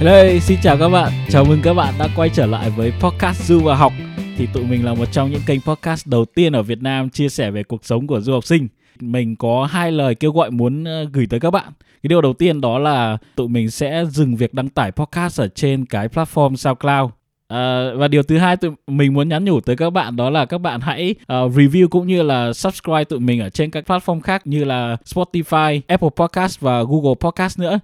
Hello, xin chào các bạn. Chào mừng các bạn đã quay trở lại với podcast Du và Học. Thì tụi mình là một trong những kênh podcast đầu tiên ở Việt Nam chia sẻ về cuộc sống của du học sinh. Mình có hai lời kêu gọi muốn ờ, gửi tới các bạn. Cái điều đầu tiên đó là tụi mình sẽ dừng việc đăng tải podcast ở trên cái platform SoundCloud. À, và điều thứ hai tụi mình muốn nhắn nhủ tới các bạn đó là các bạn hãy uh, review cũng như là subscribe tụi mình ở trên các platform khác như là Spotify, Apple Podcast và Google Podcast nữa.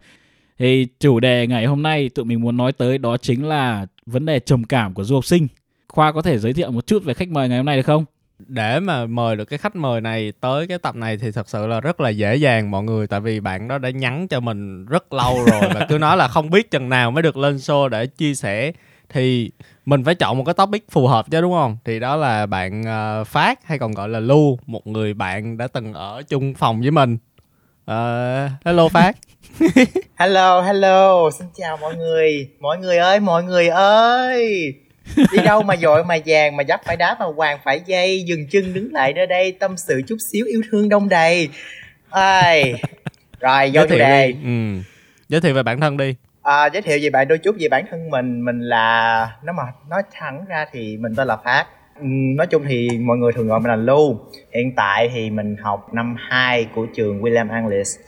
Thì chủ đề ngày hôm nay tụi mình muốn nói tới đó chính là vấn đề trầm cảm của du học sinh. Khoa có thể giới thiệu một chút về khách mời ngày hôm nay được không? để mà mời được cái khách mời này tới cái tập này thì thật sự là rất là dễ dàng mọi người tại vì bạn đó đã nhắn cho mình rất lâu rồi và cứ nói là không biết chừng nào mới được lên show để chia sẻ thì mình phải chọn một cái topic phù hợp chứ đúng không thì đó là bạn uh, phát hay còn gọi là lưu một người bạn đã từng ở chung phòng với mình uh, hello phát. Hello hello. Xin chào mọi người. Mọi người ơi mọi người ơi. Đi đâu mà dội mà vàng mà dấp phải đá mà hoàng phải dây. Dừng chân đứng lại nơi đây tâm sự chút xíu yêu thương đông đầy. Ai? Rồi vô chủ đề. ừ. giới thiệu về bản thân đi. À, giới thiệu về bạn đôi chút về bản thân mình. Mình là nếu mà nói thẳng ra thì mình tên là phát nói chung thì mọi người thường gọi mình là lưu hiện tại thì mình học năm 2 của trường William English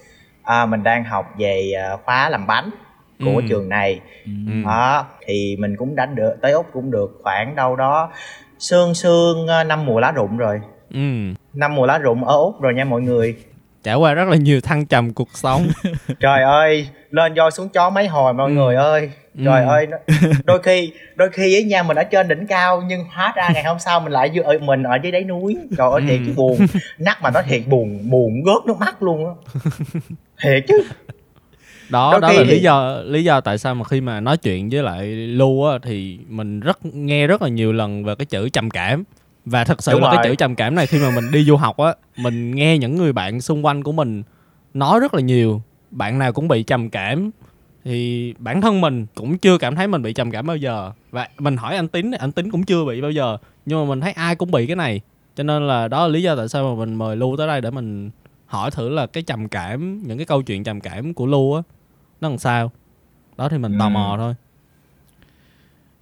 à, mình đang học về à, khóa làm bánh của ừ. trường này ừ. đó thì mình cũng đã được tới úc cũng được khoảng đâu đó sương sương à, năm mùa lá rụng rồi ừ. năm mùa lá rụng ở úc rồi nha mọi người trải qua rất là nhiều thăng trầm cuộc sống. Trời ơi lên voi xuống chó mấy hồi mọi ừ. người ơi. Ừ. trời ừ. ơi đôi khi đôi khi với nha mình ở trên đỉnh cao nhưng hóa ra ngày hôm sau mình lại ở mình ở dưới đáy núi. Trời ơi thiệt chứ buồn. Nắc mà nó thiệt buồn buồn gớt nước mắt luôn á. Thiệt chứ. Đó Đôi đó là thì... lý do lý do tại sao mà khi mà nói chuyện với lại lưu á thì mình rất nghe rất là nhiều lần về cái chữ trầm cảm và thật sự Đúng là rồi. cái chữ trầm cảm này khi mà mình đi du học á mình nghe những người bạn xung quanh của mình nói rất là nhiều bạn nào cũng bị trầm cảm. Thì bản thân mình cũng chưa cảm thấy mình bị trầm cảm bao giờ. Và mình hỏi anh tín anh tín cũng chưa bị bao giờ nhưng mà mình thấy ai cũng bị cái này. Cho nên là đó là lý do tại sao mà mình mời lưu tới đây để mình hỏi thử là cái trầm cảm những cái câu chuyện trầm cảm của lưu á nó làm sao? Đó thì mình tò mò ừ. thôi.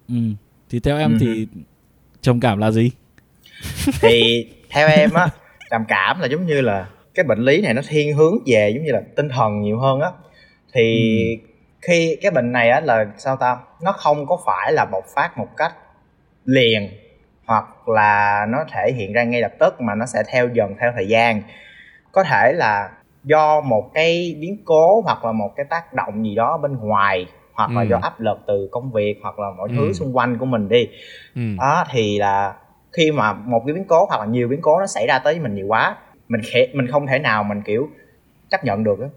Ừ. Thì theo em ừ. thì trầm cảm là gì thì theo em á trầm cảm là giống như là cái bệnh lý này nó thiên hướng về giống như là tinh thần nhiều hơn á thì ừ. khi cái bệnh này á là sao ta nó không có phải là bộc phát một cách liền hoặc là nó thể hiện ra ngay lập tức mà nó sẽ theo dần theo thời gian có thể là do một cái biến cố hoặc là một cái tác động gì đó bên ngoài hoặc là ừ. do áp lực từ công việc hoặc là mọi ừ. thứ xung quanh của mình đi ừ. đó thì là khi mà một cái biến cố hoặc là nhiều biến cố nó xảy ra tới mình nhiều quá mình khẽ, mình không thể nào mình kiểu chấp nhận được á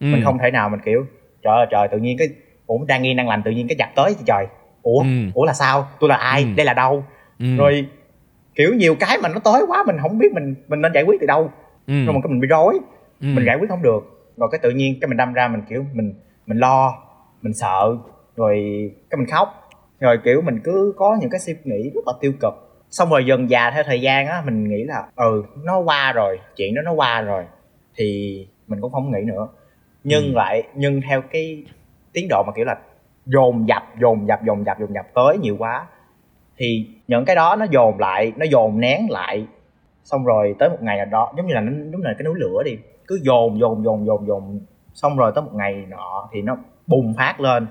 ừ. mình không thể nào mình kiểu trời ơi trời tự nhiên cái ủa đang nghi đang lành tự nhiên cái giặc tới trời ủa ừ. ủa là sao tôi là ai ừ. đây là đâu ừ. rồi kiểu nhiều cái mà nó tới quá mình không biết mình mình nên giải quyết từ đâu ừ. rồi mà cái mình bị rối ừ. mình giải quyết không được rồi cái tự nhiên cái mình đâm ra mình kiểu mình mình lo mình sợ rồi cái mình khóc rồi kiểu mình cứ có những cái suy nghĩ rất là tiêu cực xong rồi dần già theo thời gian á mình nghĩ là ừ nó qua rồi chuyện đó nó qua rồi thì mình cũng không nghĩ nữa nhưng ừ. lại nhưng theo cái tiến độ mà kiểu là dồn dập dồn dập dồn dập dồn dập tới nhiều quá thì những cái đó nó dồn lại nó dồn nén lại xong rồi tới một ngày nào đó giống như là nó giống như là cái núi lửa đi cứ dồn dồn dồn dồn dồn xong rồi tới một ngày nọ thì nó bùng phát lên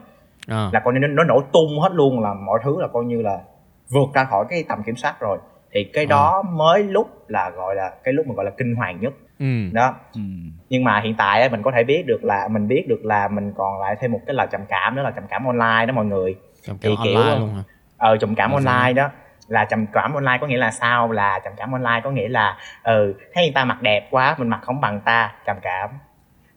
à. là coi như nó, nó nổ tung hết luôn là mọi thứ là coi như là vượt ra khỏi cái tầm kiểm soát rồi thì cái à. đó mới lúc là gọi là cái lúc mà gọi là kinh hoàng nhất. Ừ. đó. Ừ. nhưng mà hiện tại mình có thể biết được là mình biết được là mình còn lại thêm một cái là trầm cảm đó là trầm cảm online đó mọi người. Trầm cảm thì online kiểu, luôn hả? Ờ trầm cảm online đó. Là trầm cảm online có nghĩa là sao? Là trầm cảm online có nghĩa là ừ thấy người ta mặc đẹp quá mình mặc không bằng ta trầm cảm.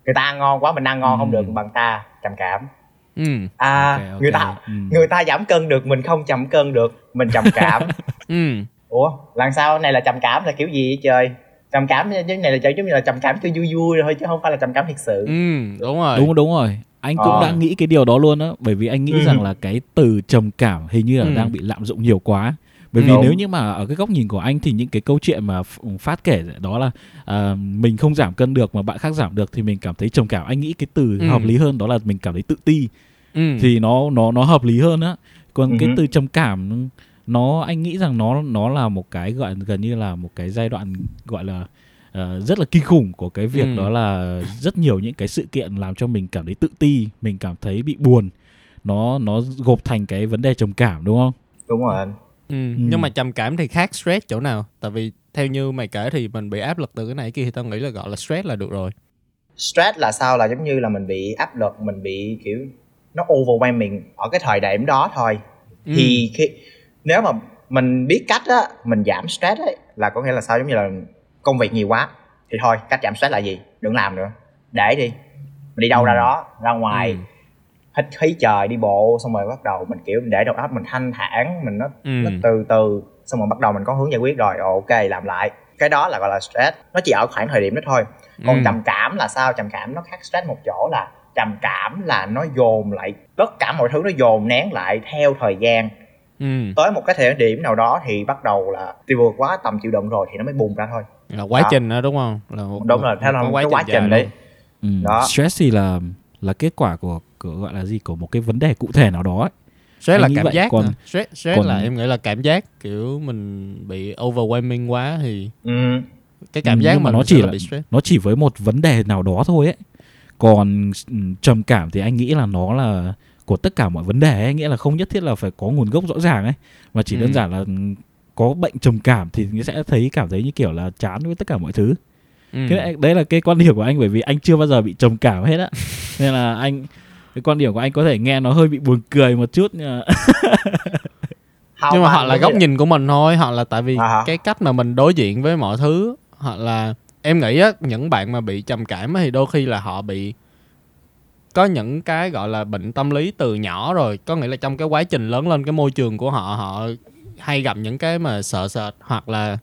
Người ta ăn ngon quá mình ăn ngon ừ. không được bằng ta trầm cảm ừ. à okay, okay. người ta ừ. người ta giảm cân được mình không chậm cân được mình trầm cảm ừ. ủa làm sao này là trầm cảm là kiểu gì vậy trời trầm cảm cái này là giống như là trầm cảm cho vui vui thôi chứ không phải là trầm cảm thật sự ừ đúng rồi đúng đúng rồi anh cũng ờ. đang nghĩ cái điều đó luôn á bởi vì anh nghĩ ừ. rằng là cái từ trầm cảm hình như là ừ. đang bị lạm dụng nhiều quá bởi vì Đúng. nếu như mà ở cái góc nhìn của anh thì những cái câu chuyện mà phát kể đó là uh, mình không giảm cân được mà bạn khác giảm được thì mình cảm thấy trầm cảm anh nghĩ cái từ ừ. hợp lý hơn đó là mình cảm thấy tự ti ừ. thì nó nó nó hợp lý hơn á còn ừ. cái từ trầm cảm nó anh nghĩ rằng nó nó là một cái gọi gần như là một cái giai đoạn gọi là uh, rất là kinh khủng của cái việc ừ. đó là rất nhiều những cái sự kiện làm cho mình cảm thấy tự ti mình cảm thấy bị buồn nó nó gộp thành cái vấn đề trầm cảm đúng không đúng rồi anh ừ. Ừ. nhưng mà trầm cảm thì khác stress chỗ nào tại vì theo như mày kể thì mình bị áp lực từ cái này kia thì tao nghĩ là gọi là stress là được rồi stress là sao là giống như là mình bị áp lực mình bị kiểu nó overwhelming ở cái thời điểm đó thôi ừ. thì khi nếu mà mình biết cách á mình giảm stress ấy là có nghĩa là sao giống như là công việc nhiều quá thì thôi cách giảm stress là gì đừng làm nữa để đi mình đi đâu ừ. ra đó ra ngoài ừ. hít khí trời đi bộ xong rồi bắt đầu mình kiểu để đầu óc mình thanh thản mình nó, ừ. nó từ từ xong rồi bắt đầu mình có hướng giải quyết rồi ok làm lại cái đó là gọi là stress nó chỉ ở khoảng thời điểm đó thôi còn ừ. trầm cảm là sao trầm cảm nó khác stress một chỗ là trầm cảm là nó dồn lại tất cả mọi thứ nó dồn nén lại theo thời gian ừ. tới một cái thời điểm nào đó thì bắt đầu là vượt quá tầm chịu đựng rồi thì nó mới bùng ra thôi là quá đó. trình đó đúng không là một, đúng rồi theo là một quá cái quá trình đấy ừ. đó stress thì là là kết quả của, của gọi là gì của một cái vấn đề cụ thể nào đó ấy. stress là cảm vậy. giác còn stress, stress còn... là em nghĩ là cảm giác kiểu mình bị overwhelming quá thì ừ. cái cảm ừ, giác mà nó chỉ là, là nó chỉ với một vấn đề nào đó thôi ấy còn ừ, trầm cảm thì anh nghĩ là nó là của tất cả mọi vấn đề ấy. Nghĩa là không nhất thiết là phải có nguồn gốc rõ ràng ấy mà chỉ ừ. đơn giản là có bệnh trầm cảm thì sẽ thấy cảm thấy như kiểu là chán với tất cả mọi thứ. Ừ. cái đấy là cái quan điểm của anh bởi vì anh chưa bao giờ bị trầm cảm hết á. Nên là anh cái quan điểm của anh có thể nghe nó hơi bị buồn cười một chút nhưng mà, nhưng mà họ là góc nhìn của mình thôi. Họ là tại vì à cái cách mà mình đối diện với mọi thứ hoặc là em nghĩ á những bạn mà bị trầm cảm thì đôi khi là họ bị có những cái gọi là bệnh tâm lý từ nhỏ rồi có nghĩa là trong cái quá trình lớn lên cái môi trường của họ họ hay gặp những cái mà sợ sệt hoặc là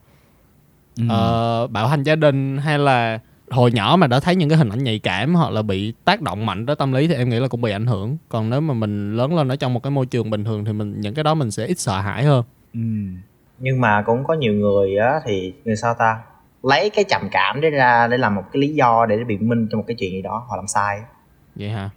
ừ. uh, bạo hành gia đình hay là hồi nhỏ mà đã thấy những cái hình ảnh nhạy cảm hoặc là bị tác động mạnh tới tâm lý thì em nghĩ là cũng bị ảnh hưởng còn nếu mà mình lớn lên ở trong một cái môi trường bình thường thì mình những cái đó mình sẽ ít sợ hãi hơn ừ. nhưng mà cũng có nhiều người á thì người sao ta lấy cái trầm cảm để ra để làm một cái lý do để biện minh cho một cái chuyện gì đó họ làm sai. Vậy hả?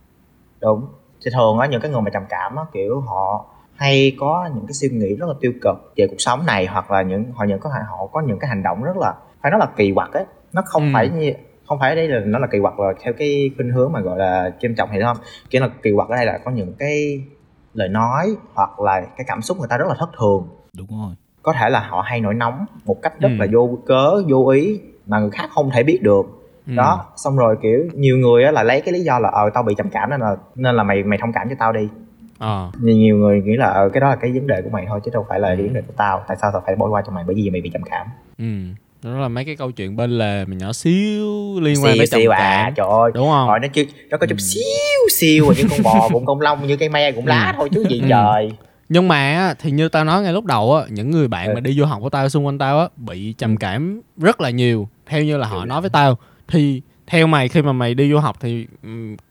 Đúng. Thì thường á những cái người mà trầm cảm á kiểu họ hay có những cái suy nghĩ rất là tiêu cực về cuộc sống này hoặc là những họ những có họ có những cái hành động rất là phải nói là kỳ quặc ấy. Nó không ừ. phải như không phải đây là nó là kỳ quặc là theo cái khuynh hướng mà gọi là trân trọng hay không. Kiểu là kỳ quặc ở đây là có những cái lời nói hoặc là cái cảm xúc người ta rất là thất thường. Đúng rồi có thể là họ hay nổi nóng một cách rất ừ. là vô cớ vô ý mà người khác không thể biết được ừ. đó xong rồi kiểu nhiều người á là lấy cái lý do là ờ tao bị trầm cảm nên là nên là mày mày thông cảm cho tao đi à. nhiều người nghĩ là ờ cái đó là cái vấn đề của mày thôi chứ đâu phải là cái vấn đề của tao tại sao tao phải bỏ qua cho mày bởi vì mày bị trầm cảm ừ đó là mấy cái câu chuyện bên lề mình nhỏ xíu liên quan đến trầm cảm à, trời ơi đúng không rồi nó chứ nó có chút ừ. xíu xíu như con bò cũng công long như cây me cũng lá ừ. thôi chứ gì ừ. trời nhưng mà thì như tao nói ngay lúc đầu á những người bạn ừ. mà đi du học của tao xung quanh tao á bị trầm cảm rất là nhiều. Theo như là họ nói với tao thì theo mày khi mà mày đi du học thì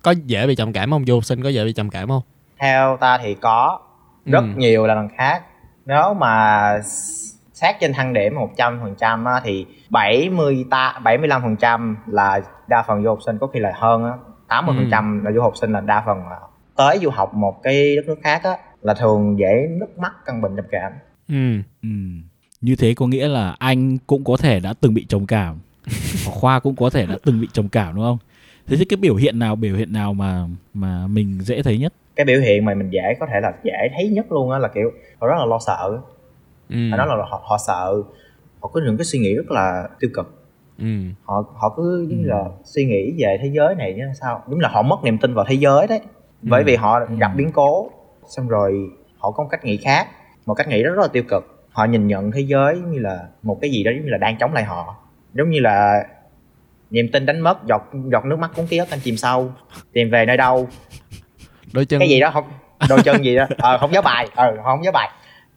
có dễ bị trầm cảm không? Du học sinh có dễ bị trầm cảm không? Theo ta thì có. Rất ừ. nhiều là lần khác. Nếu mà xét trên thang điểm 100 phần trăm thì 70 ta 75 phần trăm là đa phần du học sinh có khi là hơn á. 80 phần trăm ừ. là du học sinh là đa phần là tới du học một cái đất nước khác á là thường dễ nứt mắt căn bệnh trầm cảm ừ. ừ như thế có nghĩa là anh cũng có thể đã từng bị trầm cảm khoa cũng có thể đã từng bị trầm cảm đúng không thế thì cái biểu hiện nào biểu hiện nào mà mà mình dễ thấy nhất cái biểu hiện mà mình dễ có thể là dễ thấy nhất luôn á là kiểu họ rất là lo sợ ừ. đó là họ, họ sợ họ có những cái suy nghĩ rất là tiêu cực ừ. họ họ cứ giống ừ. là suy nghĩ về thế giới này như sao đúng là họ mất niềm tin vào thế giới đấy ừ. bởi vì họ ừ. gặp biến cố xong rồi họ có một cách nghĩ khác một cách nghĩ rất, rất là tiêu cực. Họ nhìn nhận thế giới như là một cái gì đó giống như là đang chống lại họ. Giống như là niềm tin đánh mất giọt giọt nước mắt cuốn ký ức anh chìm sâu tìm về nơi đâu. Đôi chân cái gì đó không đôi chân gì đó ờ không nhớ bài ờ không nhớ bài.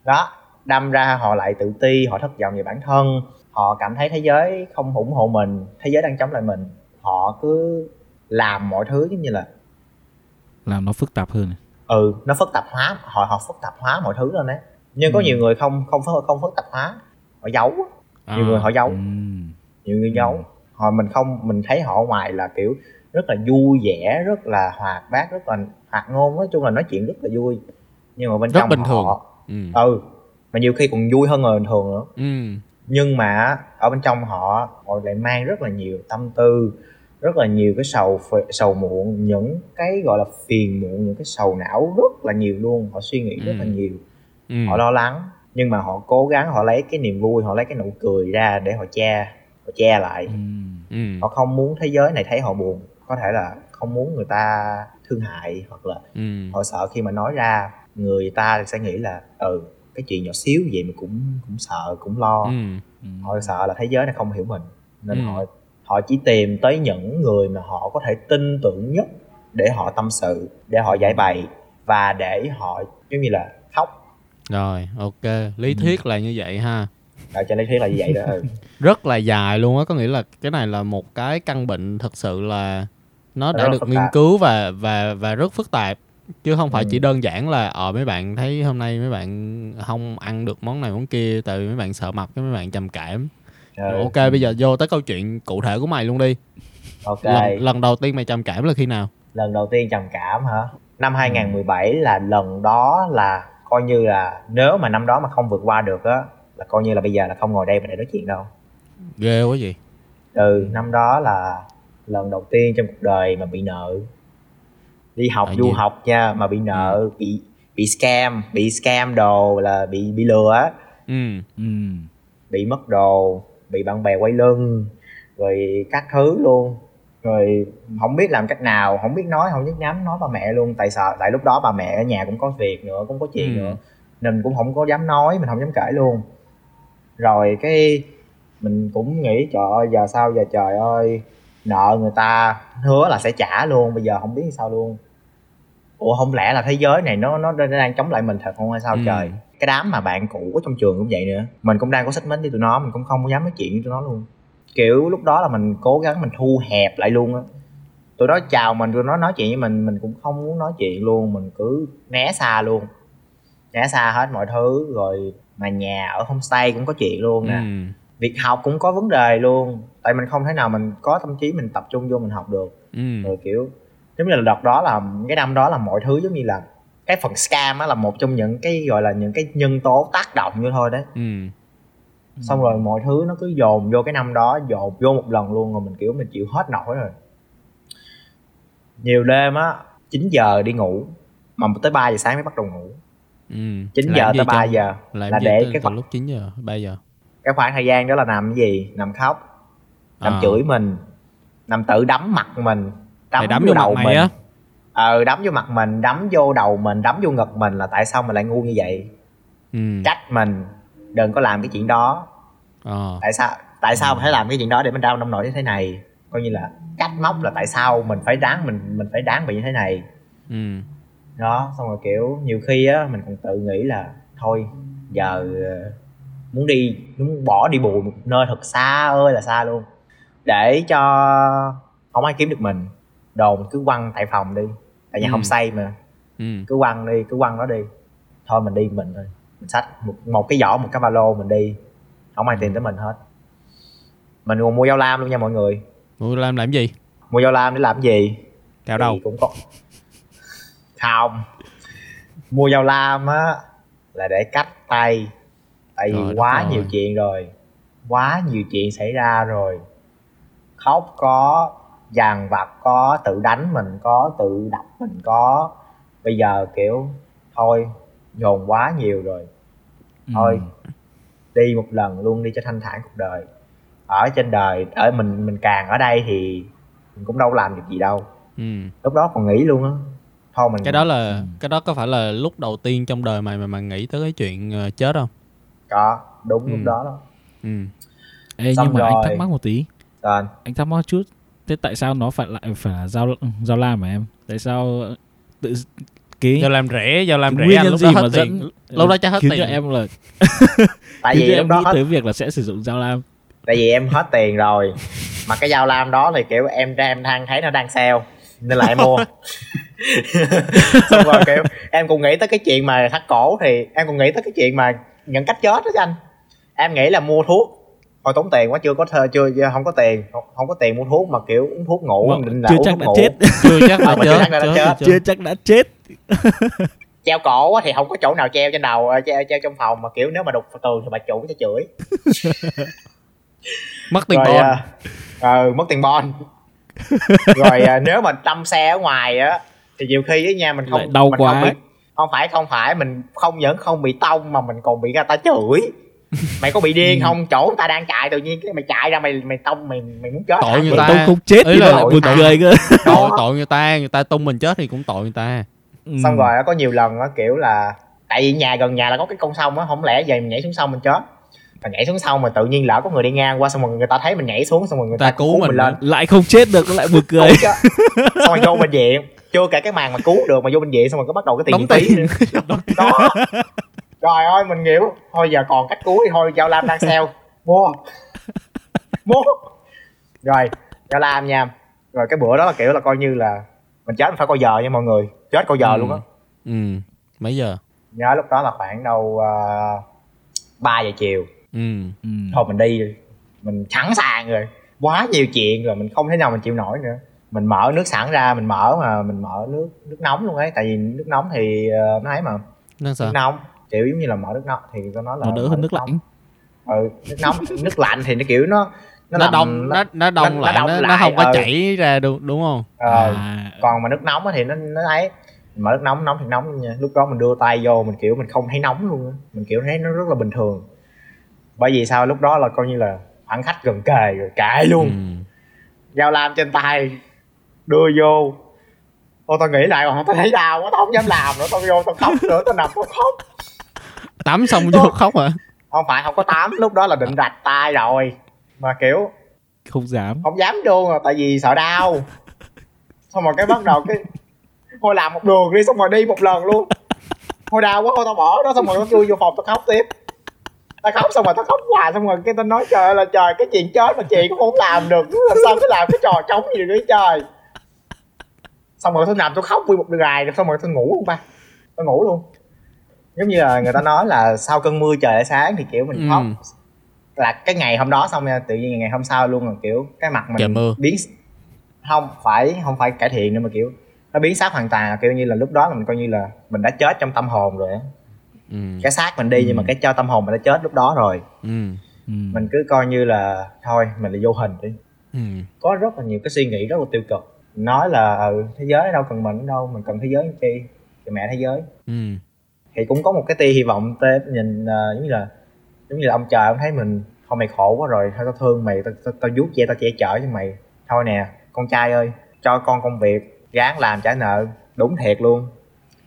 Đó đâm ra họ lại tự ti họ thất vọng về bản thân. Họ cảm thấy thế giới không ủng hộ mình thế giới đang chống lại mình. Họ cứ làm mọi thứ giống như là làm nó phức tạp hơn ừ nó phức tạp hóa họ họ phức tạp hóa mọi thứ lên đấy nhưng ừ. có nhiều người không không không không phức tạp hóa họ giấu à, nhiều người họ giấu ừ. nhiều người giấu ừ. họ mình không mình thấy họ ngoài là kiểu rất là vui vẻ rất là hoạt bát rất là hoạt ngôn nói chung là nói chuyện rất là vui nhưng mà bên rất trong bình họ, thường ừ. ừ mà nhiều khi còn vui hơn người bình thường nữa ừ. nhưng mà ở bên trong họ họ lại mang rất là nhiều tâm tư rất là nhiều cái sầu sầu muộn những cái gọi là phiền muộn những cái sầu não rất là nhiều luôn họ suy nghĩ rất là Ừ. nhiều Ừ. họ lo lắng nhưng mà họ cố gắng họ lấy cái niềm vui họ lấy cái nụ cười ra để họ che họ che lại Ừ. Ừ. họ không muốn thế giới này thấy họ buồn có thể là không muốn người ta thương hại hoặc là Ừ. họ sợ khi mà nói ra người ta sẽ nghĩ là ừ cái chuyện nhỏ xíu vậy mà cũng cũng sợ cũng lo Ừ. Ừ. họ sợ là thế giới này không hiểu mình nên Ừ. họ họ chỉ tìm tới những người mà họ có thể tin tưởng nhất để họ tâm sự để họ giải bày và để họ giống như là khóc rồi ok lý thuyết là như vậy ha Ờ, cho lý thuyết là như vậy đó ừ. rất là dài luôn á có nghĩa là cái này là một cái căn bệnh thật sự là nó đã được nghiên cứu và và và rất phức tạp chứ không phải Ừ. chỉ đơn giản là ờ mấy bạn thấy hôm nay mấy bạn không ăn được món này món kia tại vì mấy bạn sợ mập cái mấy bạn trầm cảm Ừ. Rồi, ok bây giờ vô tới câu chuyện cụ thể của mày luôn đi. Ok. Lần, lần đầu tiên mày trầm cảm là khi nào? Lần đầu tiên trầm cảm hả? Năm 2017 là lần đó là coi như là nếu mà năm đó mà không vượt qua được á là coi như là bây giờ là không ngồi đây mà để nói chuyện đâu. Ghê quá gì ừ năm đó là lần đầu tiên trong cuộc đời mà bị nợ. Đi học Tại du gì? học nha mà bị nợ bị bị scam bị scam đồ là bị bị lừa á. Ừ. Ừ. bị mất đồ bị bạn bè quay lưng rồi các thứ luôn. Rồi không biết làm cách nào không biết nói không biết dám nói ba mẹ luôn. Tại sợ tại lúc đó bà mẹ ở nhà cũng có việc nữa cũng có chuyện Ừ. nữa nên cũng không có dám nói mình không dám kể luôn. Rồi cái mình cũng nghĩ trời ơi giờ sao giờ trời ơi nợ người ta hứa là sẽ trả luôn bây giờ không biết sao luôn. Ủa không lẽ là thế giới này nó nó đang chống lại mình thật không hay sao Ừ. trời cái đám mà bạn cũ ở trong trường cũng vậy nữa. Mình cũng đang có xích mích với tụi nó mình cũng không có dám nói chuyện với tụi nó luôn. Kiểu lúc đó là mình cố gắng mình thu hẹp lại luôn á. Tụi nó chào mình tụi nó nói chuyện với mình mình cũng không muốn nói chuyện luôn mình cứ né xa luôn. Né xa hết mọi thứ rồi mà nhà ở homestay cũng có chuyện luôn nè. Ừ. Việc học cũng có vấn đề luôn tại mình không thể nào mình có tâm trí mình tập trung vô mình học được. Ừ. Rồi kiểu giống như là đợt đó là cái năm đó là mọi thứ giống như là cái phần scam á là một trong những cái gọi là những cái nhân tố tác động như thôi đấy. Ừ. Xong rồi mọi thứ nó cứ dồn vô cái năm đó dồn vô một lần luôn rồi mình kiểu mình chịu hết nổi rồi. Nhiều đêm á 9 giờ đi ngủ mà tới 3 giờ sáng mới bắt đầu ngủ. Ừ. 9 Làm giờ tới 3 trong- giờ là để từ, cái khoảng lúc 9 giờ 3 giờ? cái khoảng thời gian đó là nằm cái gì? Nằm khóc nằm À. chửi mình nằm tự đấm mặt mình đấm, Mày đấm vô đầu mình. á? Ờ đấm vô mặt mình đấm vô đầu mình đấm vô ngực mình là tại sao mình lại ngu như vậy? Ừ. Trách mình đừng có làm cái chuyện đó. Ờ. Tại sao tại sao mình phải làm cái chuyện đó để mình đau nông nổi như thế này? Coi như là trách móc là tại sao mình phải đáng mình mình phải đáng bị như thế này. Ừ. Đó xong rồi kiểu nhiều khi á mình còn tự nghĩ là thôi giờ ờ, muốn đi muốn bỏ đi bùi một nơi thật xa ơi là xa luôn để cho không ai kiếm được mình đồ mình cứ quăng tại phòng đi. Tại nhà Ừ. không xây mà. Ừ. Cứ quăng đi cứ quăng nó đi. Thôi mình đi mình thôi. Mình xách một, một cái giỏ một cái ba lô mình đi. Không ai tìm tới mình hết. Mình còn mua dao lam luôn nha mọi người. Ủa, làm làm gì? Mua dao lam để làm gì? Thì đầu. Cũng có không. Mua dao lam á là để cắt tay. Tại vì đất quá nhiều chuyện rồi. Quá nhiều chuyện xảy ra rồi. Khóc có dằn vặt có tự đánh mình có tự đập mình có. Bây giờ kiểu thôi dồn quá nhiều rồi. Thôi đi một lần luôn đi cho thanh thản cuộc đời. Ở trên đời ở mình mình càng ở đây thì mình cũng đâu làm được gì đâu. Ừ. Lúc đó còn nghĩ luôn á. Thôi mình cái đó là Ừ. cái đó có phải là lúc đầu tiên trong đời mày mà mày nghĩ tới cái chuyện ờ, chết không? Có đúng Ừ. lúc đó đó. Ừ. Ê, Xong nhưng mà anh rồi. thắc mắc một tí. Rồi anh thắc mắc chút thế tại sao nó phải lại phải là dao dao lam hả em? Tại sao tự cái do làm rẻ do làm rẻ nhân lúc gì đó mà dẫn lúc đó chắc hết khiến tiền. cho em là tại vì em đó nghĩ hết tới việc là sẽ sử dụng dao lam tại vì em hết tiền rồi. Mà cái dao lam đó thì kiểu em em đang thấy nó đang sale nên là em mua. Xong rồi kiểu em cũng nghĩ tới cái chuyện mà thắt cổ thì em cũng nghĩ tới cái chuyện mà nhận cách chết đó chứ anh. Em nghĩ là mua thuốc thôi tốn tiền quá chưa có thơ chưa không có tiền. Không, không có tiền mua thuốc mà kiểu uống thuốc ngủ Vâng, định là chưa uống chắc thuốc đã ngủ. chết. Chưa chắc Ờ, mà chưa chết, chắc đã chết, chưa chắc đã chết. Treo cổ á thì không có chỗ nào treo trên đầu ờ, treo, treo trong phòng mà kiểu nếu mà đục tường thì bà chủ sẽ chửi. Mất tiền bon. à, ờ, mất tiền bon. Rồi à, nếu mà đâm xe ở ngoài á thì nhiều khi á nha mình không Lại đau mình quá. không, bị, không phải không phải mình không những không bị tông mà mình còn bị người ta chửi mày có bị điên Ừ. không? Chỗ người ta đang chạy tự nhiên cái mày chạy ra mày mày tông mày mày muốn chết Tội hả? người ta. tông không chết Ý thì là buồn ta. cười cơ tội tội người ta người ta tung mình chết thì cũng tội người ta. Ừ. xong rồi có nhiều lần á kiểu là tại vì nhà gần nhà là có cái con sông á không lẽ về mình nhảy xuống sông mình chết? Mà nhảy xuống sông mà tự nhiên lỡ có người đi ngang qua xong rồi người ta thấy mình nhảy xuống xong rồi người ta, Ta cứu mình lên. lại không chết được lại buồn cười. Cứu xong rồi vô bệnh viện chưa kể cái màn mà cứu được mà vô bệnh viện xong rồi có bắt đầu cái tiền phí. đó trời ơi mình hiểu thôi giờ còn cách thì thôi giao lam đang sale. Mua. Mua. Rồi giao lam nha. Rồi cái bữa đó là kiểu là coi như là mình chết mình phải coi giờ nha mọi người. Chết coi giờ Ừ. luôn á. Ừ. Mấy giờ? Nhớ lúc đó là khoảng đâu uh, 3 giờ chiều. Ừ. Ừ. thôi mình đi. Mình sẵn sàng rồi. Quá nhiều chuyện rồi mình không thể nào mình chịu nổi nữa. Mình mở nước sẵn ra mình mở mà mình mở nước nước nóng luôn ấy. Tại vì nước nóng thì ờ, nó ấy mà. Nước nóng kiểu giống như là mở nước nóng thì tôi nói là nó đỡ hơn nước lạnh. Ừ nước nóng nước lạnh thì nó kiểu nó nó, làm- đông nó nó đông nó lại nó, nó lại, không có ừ. chảy ra đúng đúng không? Ờ, à, còn mà nước nóng thì nó nó ấy mở nước nóng nóng thì nóng nha. Lúc đó mình đưa tay vô mình kiểu mình không thấy nóng luôn mình kiểu thấy nó rất là bình thường. Bởi vì sao? Lúc đó là coi như là khoảng khách gần kề rồi cãi luôn. Ừ. dao lam trên tay đưa vô. Ô tao nghĩ lại còn tao thấy đau quá tao không dám làm nữa. Tao vô tao khóc nữa tao nằm tao khóc tắm xong vô khóc hả? Không phải không có tám. Lúc đó là định rạch tay rồi. Mà kiểu không dám. không dám vô mà tại vì sợ đau. Xong rồi cái bắt đầu cái thôi làm một đường đi xong rồi đi một lần luôn. Thôi đau quá thôi tao bỏ đó xong rồi tao chui vô phòng tao khóc tiếp. Tao khóc xong rồi tao khóc hoài xong rồi cái tao nói trời ơi là trời cái chuyện chết mà chị cũng không làm được. Làm sao cái làm cái trò trống gì nữa trời? Xong rồi tôi nằm tôi khóc nguyên một ngày rồi xong rồi tôi ngủ luôn ba. Tôi ngủ luôn giống như là người ta nói là sau cơn mưa trời lại sáng thì kiểu mình khóc Ừ. là cái ngày hôm đó xong nha tự nhiên ngày hôm sau luôn là kiểu cái mặt mình mưa. biến không phải không phải cải thiện nữa mà kiểu nó biến xác hoàn toàn là kiểu như là lúc đó là mình coi như là mình đã chết trong tâm hồn rồi á ừ. cái xác mình đi nhưng mà cái cho tâm hồn mình đã chết lúc đó rồi ừ. ừ. mình cứ coi như là thôi mình là vô hình đi ừ. có rất là nhiều cái suy nghĩ rất là tiêu cực nói là ừ, thế giới đâu cần mình đâu mình cần thế giới làm chi thì mẹ thế giới ừ. Thì cũng có một cái tia hy vọng tê nhìn ờ, giống như là giống như là ông trời ông thấy mình thôi mày khổ quá rồi thôi tao thương mày tao tao, tao vuốt ve tao che chở cho mày thôi nè con trai ơi cho con công việc ráng làm trả nợ đúng thiệt luôn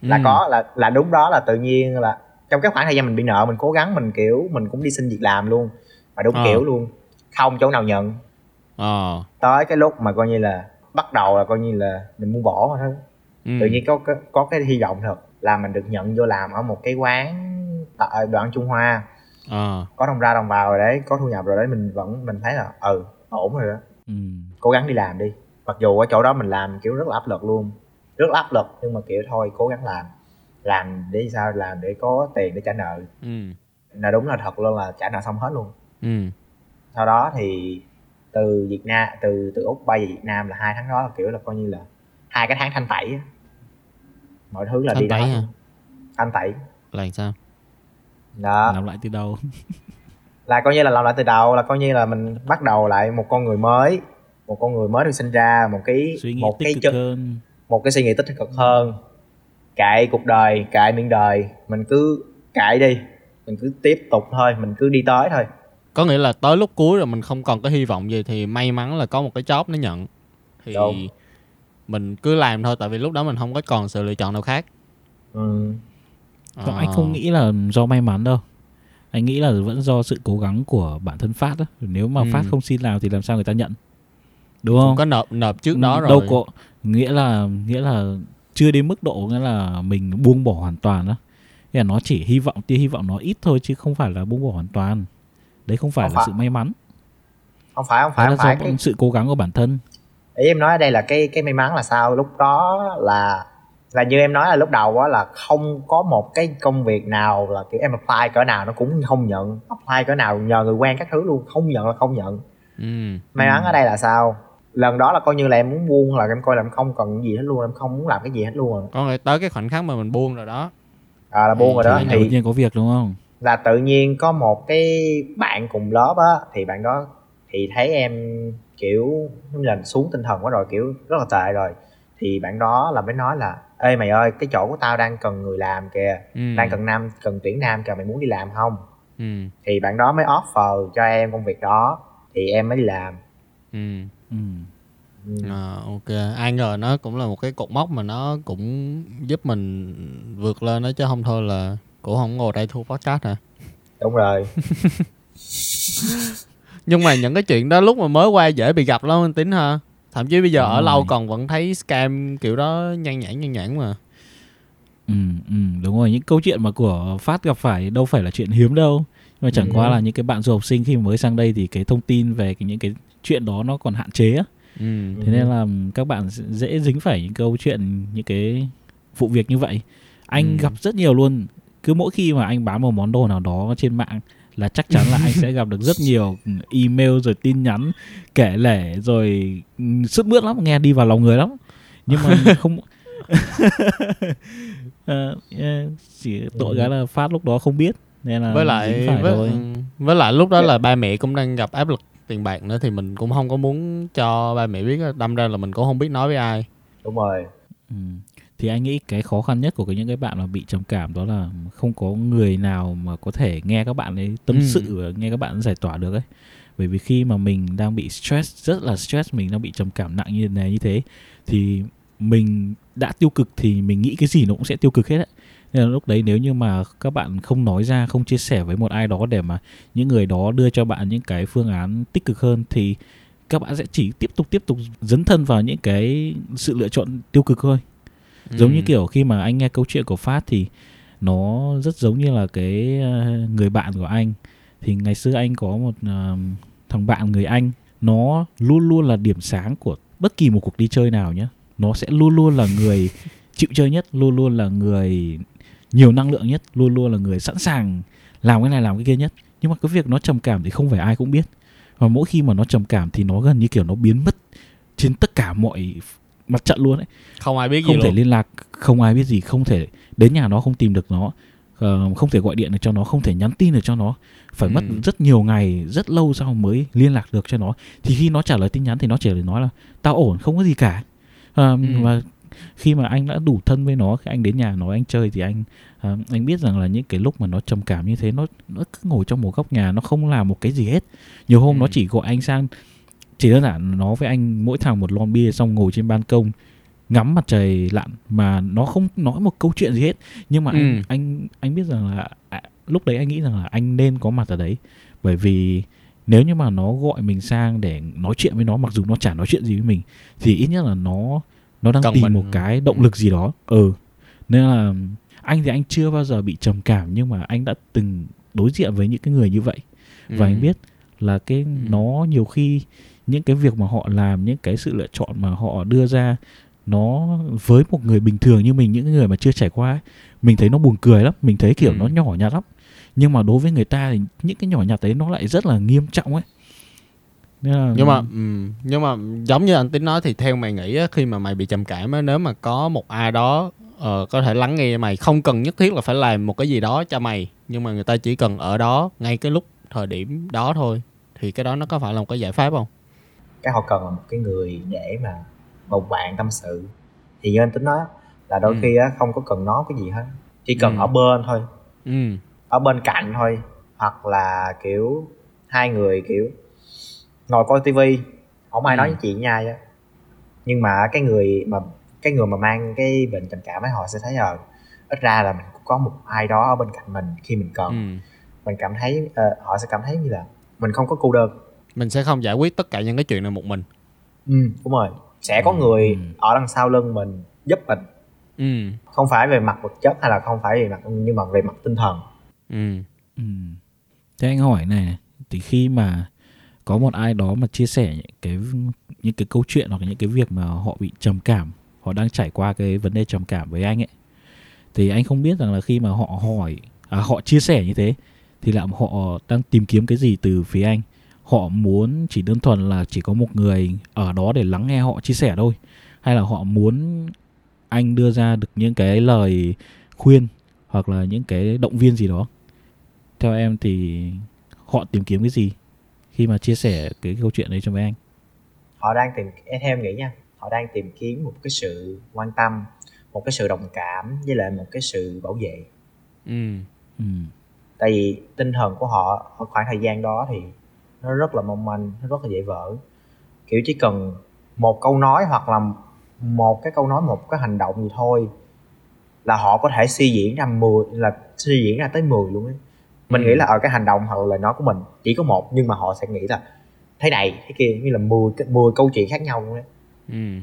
là Ừ. có là là đúng đó là tự nhiên là trong cái khoảng thời gian mình bị nợ mình cố gắng mình kiểu mình cũng đi xin việc làm luôn mà đúng Ờ. kiểu luôn không chỗ nào nhận ờ tới cái lúc mà coi như là bắt đầu là coi như là mình muốn bỏ thôi ừ. tự nhiên có có, có cái hy vọng thật là mình được nhận vô làm ở một cái quán tại đoạn Trung Hoa ờ có đồng ra đồng vào rồi đấy có thu nhập rồi đấy mình vẫn mình thấy là ừ ổn rồi đó Ừ. cố gắng đi làm đi mặc dù ở chỗ đó mình làm kiểu rất là áp lực luôn rất là áp lực nhưng mà kiểu thôi cố gắng làm làm để sao làm để có tiền để trả nợ ừ. là đúng là thật luôn là trả nợ xong hết luôn ừ. sau đó thì từ Việt Nam từ từ úc bay về Việt Nam là hai tháng đó là kiểu là coi như là hai cái tháng thanh tẩy. Mọi thứ là Thanh đi tẩy hả? thanh tẩy. Là sao? Đó làm lại từ đầu. Là coi như là làm lại từ đầu là coi như là mình bắt đầu lại một con người mới một con người mới được sinh ra một cái suy nghĩ một cái chân hơn. một cái suy nghĩ tích cực hơn. Kệ cuộc đời kệ miệng đời. Mình cứ kệ đi. Mình cứ tiếp tục thôi. Mình cứ đi tới thôi. Có nghĩa là tới lúc cuối rồi mình không còn cái hy vọng gì thì may mắn là có một cái job nó nhận. Thì Đúng. Mình cứ làm thôi tại vì lúc đó mình không có còn sự lựa chọn nào khác. Ừ. Còn Ờ. anh không nghĩ là do may mắn đâu. Anh nghĩ là vẫn do sự cố gắng của bản thân phát đó nếu mà Ừ. phát không xin làm thì làm sao người ta nhận? Đúng cũng không? có nộp nộp trước đó rồi. đâu có nghĩa là nghĩa là chưa đến mức độ nghĩa là mình buông bỏ hoàn toàn đó Nghĩa là nó chỉ hy vọng tia hy vọng nó ít thôi chứ không phải là buông bỏ hoàn toàn. Đấy không phải Không là phải. sự may mắn. Không phải không phải là không do phải. cái sự cố gắng của bản thân ý em nói ở đây là cái cái may mắn là sao? Lúc đó là là như em nói là lúc đầu á là không có một cái công việc nào là kiểu em apply cỡ nào nó cũng không nhận. Apply cỡ nào nhờ người quen các thứ luôn không nhận là không nhận. Ừ. may mắn ở đây là sao? Lần đó là coi như là em muốn buông là em coi là em không cần gì hết luôn em không muốn làm cái gì hết luôn. Có người tới cái khoảnh khắc mà mình buông rồi đó. À là buông rồi đó. Thì thì tự nhiên có việc đúng không? là tự nhiên có một cái bạn cùng lớp á thì bạn đó thì thấy em kiểu giống là xuống tinh thần quá rồi kiểu rất là tệ rồi thì bạn đó là mới nói là ê mày ơi cái chỗ của tao đang cần người làm kìa ừ. đang cần nam cần tuyển nam kìa mày muốn đi làm không ừ. thì bạn đó mới offer cho em công việc đó thì em mới đi làm ừ. ừ. ừ. À, ok ai ngờ nó cũng là một cái cột mốc mà nó cũng giúp mình vượt lên đó chứ không thôi là cũng không ngồi đây thu podcast hả đúng rồi nhưng mà những cái chuyện đó lúc mà mới qua dễ bị gặp lắm anh tính ha thậm chí bây giờ Đúng ở rồi. lâu còn vẫn thấy scam kiểu đó nhan nhản nhan nhản mà Ừ, ừ, đúng rồi những câu chuyện mà của phát gặp phải đâu phải là chuyện hiếm đâu nhưng mà chẳng Ừ. qua là những cái bạn du học sinh khi mới sang đây thì cái thông tin về cái, những cái chuyện đó nó còn hạn chế á ừ. thế nên là các bạn dễ dính phải những câu chuyện những cái vụ việc như vậy anh Ừ. gặp rất nhiều luôn cứ mỗi khi mà anh bán một món đồ nào đó trên mạng là chắc chắn là anh sẽ gặp được rất nhiều email rồi tin nhắn kể lể rồi ừ, sức mướt lắm nghe đi vào lòng người lắm nhưng mà không eh, chỉ tội cái là phát lúc đó không biết nên là với lại phải với, thôi. ừ, với lại lúc đó là ba mẹ cũng đang gặp áp lực tiền bạc nữa thì mình cũng không có muốn cho ba mẹ biết á. đâm ra là mình cũng không biết nói với ai đúng rồi Ừ. Thì anh nghĩ cái khó khăn nhất của cái những cái bạn mà bị trầm cảm đó là không có người nào mà có thể nghe các bạn ấy tâm Ừ. sự và nghe các bạn giải tỏa được ấy. Bởi vì khi mà mình đang bị stress rất là stress mình đang bị trầm cảm nặng như này như thế thì mình đã tiêu cực thì mình nghĩ cái gì nó cũng sẽ tiêu cực hết ấy. Nên là lúc đấy nếu như mà các bạn không nói ra, không chia sẻ với một ai đó để mà những người đó đưa cho bạn những cái phương án tích cực hơn thì các bạn sẽ chỉ tiếp tục tiếp tục dấn thân vào những cái sự lựa chọn tiêu cực thôi giống Ừ. như kiểu khi mà anh nghe câu chuyện của phát thì nó rất giống như là cái ờ, người bạn của anh. Thì ngày xưa anh có một ờ, thằng bạn người anh nó luôn luôn là điểm sáng của bất kỳ một cuộc đi chơi nào nhé nó sẽ luôn luôn là người chịu chơi nhất luôn luôn là người nhiều năng lượng nhất luôn luôn là người sẵn sàng làm cái này làm cái kia nhất. Nhưng mà cái việc nó trầm cảm thì không phải ai cũng biết. Và mỗi khi mà nó trầm cảm thì nó gần như kiểu nó biến mất trên tất cả mọi mặt trận luôn ấy. Không ai biết gì không thể luôn. liên lạc không ai biết gì không thể đến nhà nó không tìm được nó. Ờ, không thể gọi điện được cho nó không thể nhắn tin được cho nó. Phải mất Ừ. rất nhiều ngày rất lâu sau mới liên lạc được cho nó. Thì khi nó trả lời tin nhắn thì nó chỉ nói là tao ổn không có gì cả. Ờ, Ừ. và khi mà anh đã đủ thân với nó khi anh đến nhà nó anh chơi thì anh ờ, anh biết rằng là những cái lúc mà nó trầm cảm như thế nó nó cứ ngồi trong một góc nhà nó không làm một cái gì hết. Nhiều hôm Ừ. nó chỉ gọi anh sang chỉ đơn giản nó với anh mỗi thằng một lon bia xong ngồi trên ban công ngắm mặt trời lặn mà nó không nói một câu chuyện gì hết nhưng mà anh Ừ. anh anh biết rằng là à, lúc đấy anh nghĩ rằng là anh nên có mặt ở đấy bởi vì nếu như mà nó gọi mình sang để nói chuyện với nó mặc dù nó chả nói chuyện gì với mình thì ít nhất là nó nó đang Cần tìm mình. một cái động lực gì đó ừ nên là anh thì anh chưa bao giờ bị trầm cảm nhưng mà anh đã từng đối diện với những cái người như vậy và Ừ. anh biết là cái nó nhiều khi những cái việc mà họ làm những cái sự lựa chọn mà họ đưa ra nó với một người bình thường như mình những người mà chưa trải qua ấy, mình thấy nó buồn cười lắm mình thấy kiểu Ừ. nó nhỏ nhặt lắm. Nhưng mà đối với người ta thì những cái nhỏ nhặt đấy nó lại rất là nghiêm trọng ấy. Nên là nhưng mà nhưng mà giống như anh tính nói thì theo mày nghĩ á, khi mà mày bị trầm cảm á nếu mà có một ai đó ờ, có thể lắng nghe mày không cần nhất thiết là phải làm một cái gì đó cho mày nhưng mà người ta chỉ cần ở đó ngay cái lúc thời điểm đó thôi thì cái đó nó có phải là một cái giải pháp không cái họ cần là một cái người để mà một bạn tâm sự. Thì như anh tính nói là đôi Ừ. khi á không có cần nói cái gì hết chỉ cần Ừ. ở bên thôi. Ừ. Ở bên cạnh thôi hoặc là kiểu hai người kiểu ngồi coi tivi không ai Ừ. nói với chuyện nhai á. Nhưng mà cái người mà cái người mà mang cái bệnh trầm cảm ấy họ sẽ thấy là ít ra là mình cũng có một ai đó ở bên cạnh mình khi mình cần. Ừ. Mình cảm thấy ờ, họ sẽ cảm thấy như là mình không có cô đơn mình sẽ không giải quyết tất cả những cái chuyện này một mình ừ đúng rồi sẽ có Ừ. người Ừ. ở đằng sau lưng mình giúp mình ừ không phải về mặt vật chất hay là không phải về mặt nhưng mà về mặt tinh thần ừ Ừ. Thế anh hỏi này, thì khi mà có một ai đó mà chia sẻ những cái những cái câu chuyện hoặc là những cái việc mà họ bị trầm cảm họ đang trải qua cái vấn đề trầm cảm với anh ấy thì anh không biết rằng là khi mà họ hỏi à, họ chia sẻ như thế thì là họ đang tìm kiếm cái gì từ phía anh họ muốn chỉ đơn thuần là chỉ có một người ở đó để lắng nghe họ chia sẻ thôi hay là họ muốn anh đưa ra được những cái lời khuyên hoặc là những cái động viên gì đó theo em thì họ tìm kiếm cái gì khi mà chia sẻ cái câu chuyện đấy cho với anh họ đang tìm theo em nghĩ nha họ đang tìm kiếm một cái sự quan tâm một cái sự đồng cảm với lại một cái sự bảo vệ ừ. ừ. tại vì tinh thần của họ ở khoảng thời gian đó thì nó rất là mong manh nó rất là dễ vỡ kiểu chỉ cần một câu nói hoặc là một cái câu nói một cái hành động gì thôi là họ có thể suy diễn ra 10 là suy diễn ra tới 10 luôn ấy mình ừ. nghĩ là ở cái hành động hoặc là lời nói của mình chỉ có một nhưng mà họ sẽ nghĩ là thế này thế kia như là 10 10 câu chuyện khác nhau luôn đấy ừ.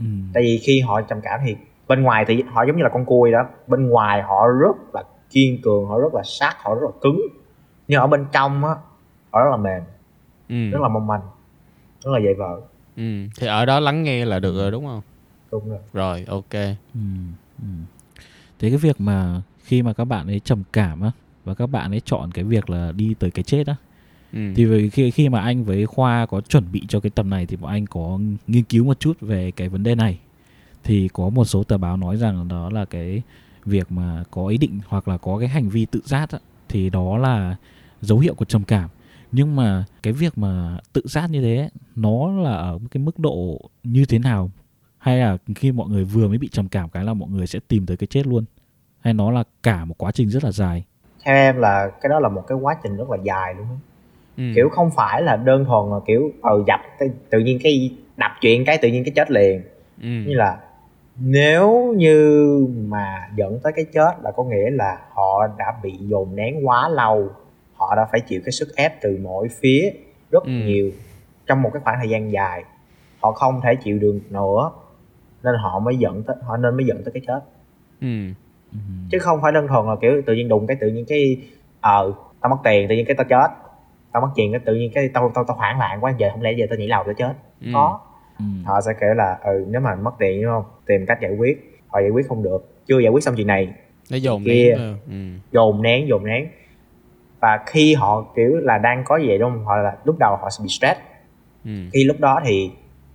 Ừ. tại vì khi họ trầm cảm thì bên ngoài thì họ giống như là con cui đó bên ngoài họ rất là kiên cường họ rất là sát họ rất là cứng nhưng ở bên trong á họ rất là mềm ừ. rất là mong manh rất là dễ vỡ ừ. thì ở đó lắng nghe là được rồi đúng không đúng rồi rồi ok Ừ. Ừ. thế cái việc mà khi mà các bạn ấy trầm cảm á và các bạn ấy chọn cái việc là đi tới cái chết á ừ. thì vì khi khi mà anh với khoa có chuẩn bị cho cái tập này thì bọn anh có nghiên cứu một chút về cái vấn đề này thì có một số tờ báo nói rằng đó là cái việc mà có ý định hoặc là có cái hành vi tự sát á, thì đó là dấu hiệu của trầm cảm nhưng mà cái việc mà tự sát như thế nó là ở cái mức độ như thế nào? Hay là khi mọi người vừa mới bị trầm cảm cái là mọi người sẽ tìm tới cái chết luôn? Hay nó là cả một quá trình rất là dài? Theo em là cái đó là một cái quá trình rất là dài luôn Ừ. kiểu không phải là đơn thuần là kiểu ờ dập tự nhiên cái đập chuyện cái tự nhiên cái chết liền. Ừ. như là nếu như mà dẫn tới cái chết là có nghĩa là họ đã bị dồn nén quá lâu họ đã phải chịu cái sức ép từ mỗi phía rất Ừ. nhiều trong một cái khoảng thời gian dài họ không thể chịu được nữa nên họ mới dẫn tới họ nên mới dẫn tới cái chết ừ. ừ. chứ không phải đơn thuần là kiểu tự nhiên đụng cái tự nhiên cái ờ tao mất tiền tự nhiên cái tao chết tao mất tiền cái tự nhiên cái tao tao tao hoảng loạn quá giờ không lẽ giờ tao nhảy lầu tao chết Ừ. có Ừ. họ sẽ kể là ừ nếu mà mất tiền đúng không tìm cách giải quyết họ giải quyết không được chưa giải quyết xong chuyện này nó dồn kia. nén ừ. dồn nén dồn nén và khi họ kiểu là đang có gì đúng không họ là lúc đầu họ sẽ bị stress Ừ. khi lúc đó thì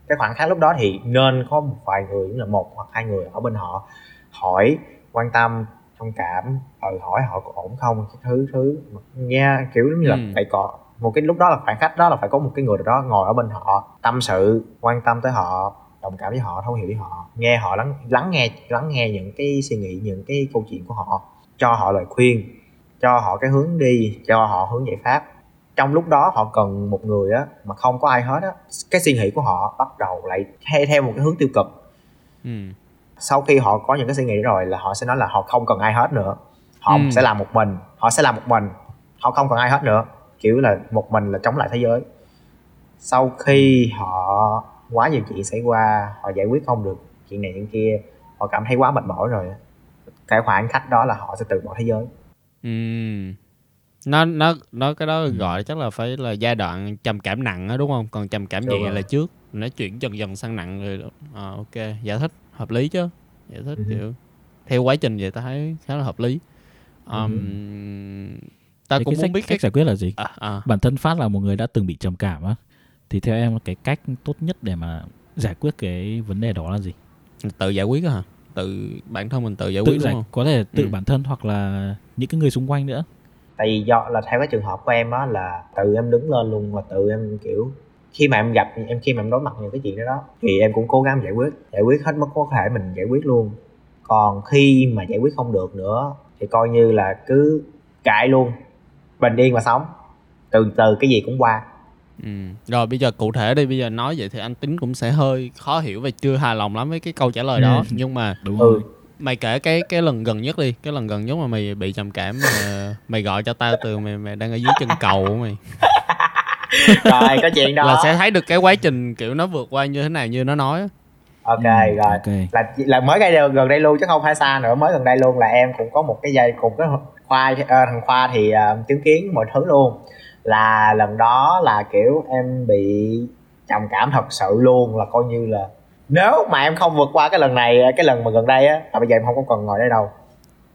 cái khoảnh khắc lúc đó thì nên có một vài người là một hoặc hai người ở bên họ hỏi quan tâm thông cảm ừ, hỏi họ có ổn không cái thứ thứ nghe kiểu giống như là Ừ. phải có một cái lúc đó là khoảnh khắc đó là phải có một cái người đó ngồi ở bên họ tâm sự quan tâm tới họ đồng cảm với họ thấu hiểu với họ nghe họ lắng lắng nghe lắng nghe những cái suy nghĩ những cái câu chuyện của họ cho họ lời khuyên cho họ cái hướng đi cho họ hướng giải pháp. Trong lúc đó họ cần một người á mà không có ai hết á cái suy nghĩ của họ bắt đầu lại theo theo một cái hướng tiêu cực. Ừ. sau khi họ có những cái suy nghĩ rồi là họ sẽ nói là họ không cần ai hết nữa. Họ Ừ. sẽ làm một mình họ sẽ làm một mình họ không cần ai hết nữa. Kiểu là một mình là chống lại thế giới. Sau khi họ quá nhiều chuyện xảy qua họ giải quyết không được chuyện này chuyện kia họ cảm thấy quá mệt mỏi rồi cái khoảng khắc đó là họ sẽ từ bỏ thế giới Ừ. nó nó nó cái đó gọi chắc là phải là giai đoạn trầm cảm nặng á đúng không? Còn trầm cảm nhẹ là trước nó chuyển dần dần sang nặng rồi à, ok giải thích hợp lý chứ? Giải thích Ừ. kiểu theo quá trình vậy ta thấy khá là hợp lý. Um, ta Thế cũng muốn biết cái cách giải quyết là gì? À, à, bản thân phát là một người đã từng bị trầm cảm á thì theo em cái cách tốt nhất để mà giải quyết cái vấn đề đó là gì? Tự giải quyết á hả tự bản thân mình tự giải tự quyết giải đúng không? có thể tự Ừ. bản thân hoặc là những cái người xung quanh nữa. Tại vì do là theo cái trường hợp của em á là tự em đứng lên luôn và tự em kiểu khi mà em gặp em khi mà em đối mặt những cái chuyện đó đó thì em cũng cố gắng giải quyết giải quyết hết mức có thể mình giải quyết luôn. Còn khi mà giải quyết không được nữa thì coi như là cứ cãi luôn bình yên mà sống. Từ từ cái gì cũng qua ừ. rồi bây giờ cụ thể đi bây giờ nói vậy thì anh tính cũng sẽ hơi khó hiểu và chưa hài lòng lắm với cái câu trả lời đó Ừ. nhưng mà đúng Ừ. rồi mày kể cái cái lần gần nhất đi cái lần gần nhất mà mày bị trầm cảm mà mày gọi cho tao từ mày mày đang ở dưới chân cầu của mày rồi có chuyện đó là sẽ thấy được cái quá trình kiểu nó vượt qua như thế nào như nó nói á. ok Ừ, rồi ok là là mới đây, gần đây luôn chứ không phải xa nữa mới gần đây luôn là em cũng có một cái dây cùng cái khoa ờ, thằng khoa thì ờ, chứng kiến mọi thứ luôn là lần đó là kiểu em bị trầm cảm thật sự luôn là coi như là nếu mà em không vượt qua cái lần này cái lần mà gần đây á là bây giờ em không có còn ngồi đây đâu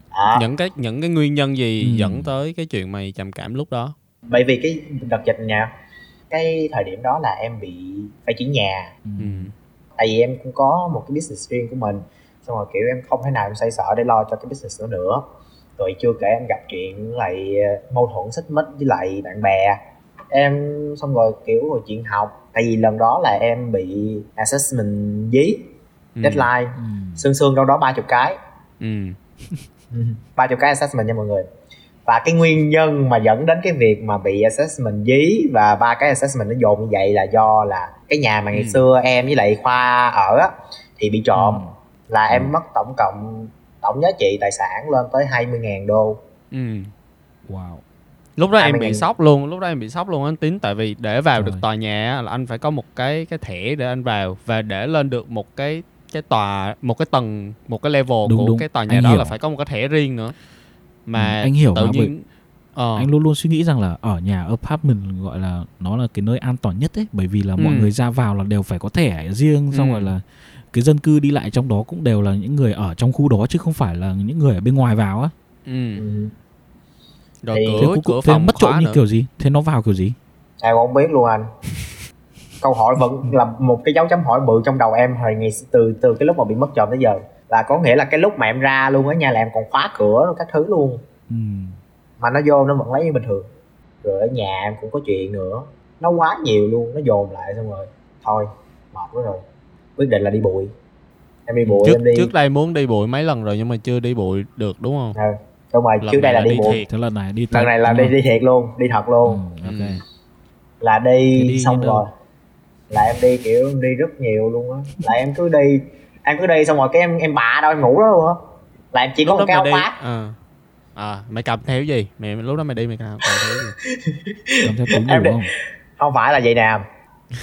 à. những cái những cái nguyên nhân gì ừ. dẫn tới cái chuyện mày trầm cảm lúc đó bởi vì cái đợt dịch nha cái thời điểm đó là em bị phải chuyển nhà ừ. tại vì em cũng có một cái business riêng của mình xong rồi kiểu em không thể nào em xoay sở để lo cho cái business đó nữa rồi chưa kể em gặp chuyện lại ờ, mâu thuẫn xích mích với lại bạn bè em xong rồi kiểu rồi chuyện học tại vì lần đó là em bị assessment dí ừ. deadline ừ. xương xương đâu đó ba chục cái ừ. ba chục cái assessment nha mọi người và cái nguyên nhân mà dẫn đến cái việc mà bị assessment dí và ba cái assessment nó dồn như vậy là do là cái nhà mà ngày ừ. xưa em với lại khoa ở á thì bị trộm ừ. là em ừ. mất tổng cộng tổng giá trị tài sản lên tới 20.000 đô ừ. wow lúc đó em bị sốc luôn lúc đó em bị sốc luôn anh tín tại vì để vào Rồi. được tòa nhà là anh phải có một cái cái thẻ để anh vào và để lên được một cái cái tòa một cái tầng một cái level đúng, của đúng. cái tòa nhà anh đó hiểu. là phải có một cái thẻ riêng nữa mà ừ, anh hiểu tự nhiên ờ. anh luôn luôn suy nghĩ rằng là ở nhà apartment gọi là nó là cái nơi an toàn nhất ấy bởi vì là ừ. mọi người ra vào là đều phải có thẻ riêng xong ừ. rồi là cái dân cư đi lại trong đó cũng đều là những người ở trong khu đó chứ không phải là những người ở bên ngoài vào á. Ừ. ừ. rồi thì cửa, thế, cửa thế mất trộm như kiểu gì? Thế nó vào kiểu gì? Em không biết luôn anh. Câu hỏi vẫn là một cái dấu chấm hỏi bự trong đầu em hồi ngày từ từ cái lúc mà bị mất trộm tới giờ. Là có nghĩa là cái lúc mà em ra luôn á nhà là em còn khóa cửa rồi các thứ luôn. Ừ. mà nó vô nó vẫn lấy như bình thường. Rồi ở nhà em cũng có chuyện nữa. Nó quá nhiều luôn nó dồn lại xong rồi. Thôi mệt quá rồi quyết định là đi bụi. Em đi bụi trước, em đi. trước đây muốn đi bụi mấy lần rồi nhưng mà chưa đi bụi được đúng không? Ừ. đúng rồi lần trước đây là, đi, đi bụi. thiệt. lần này đi lần này là đi đi thiệt luôn đi thật luôn. Ừ, okay. là đi, đi xong rồi. Là em đi kiểu em đi rất nhiều luôn á. Là em cứ đi em cứ đi xong rồi cái em em bạ đâu em ngủ đó luôn á. Là em chỉ lúc có một cái áo khoác à. à mày cầm theo gì? Mày lúc đó mày đi mày cầm theo gì cầm theo túi em đi, không không phải là vậy nè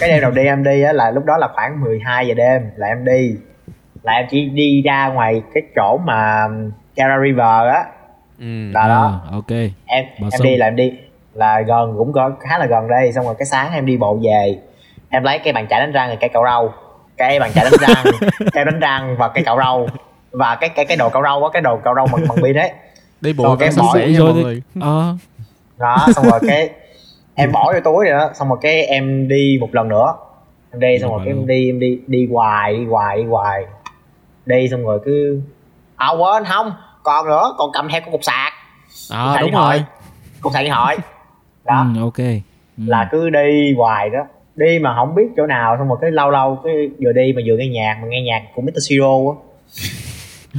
cái đêm đầu đi em đi á là lúc đó là khoảng 12 giờ đêm là em đi. Là em chỉ đi ra ngoài cái chỗ mà Cara River á. Ừ, là đó. À, ok. Em Bà em đi là em đi. Là gần cũng có khá là gần đây xong rồi cái sáng em đi bộ về. Em lấy cái bàn chải đánh răng rồi cây cạo râu cái bàn chải đánh răng cái đánh răng và cái cạo râu và cái cái cái đồ cạo râu á cái đồ cạo râu bằng bằng pin đấy. Đi bộ cái bỏ rồi đi. ờ. Đó xong rồi cái em bỏ vô túi rồi đó xong rồi cái em đi một lần nữa. Em đi xong rồi cái em đi em đi đi hoài đi hoài đi hoài. Đi xong rồi cứ à quên không còn nữa còn cầm theo con cục sạc. À đúng rồi. Cục sạc điện thoại. Đó. ừ, ok. Ừ. là cứ đi hoài đó. Đi mà không biết chỗ nào xong rồi cái lâu lâu cái vừa đi mà vừa nghe nhạc mà nghe nhạc của Mr. Siro á.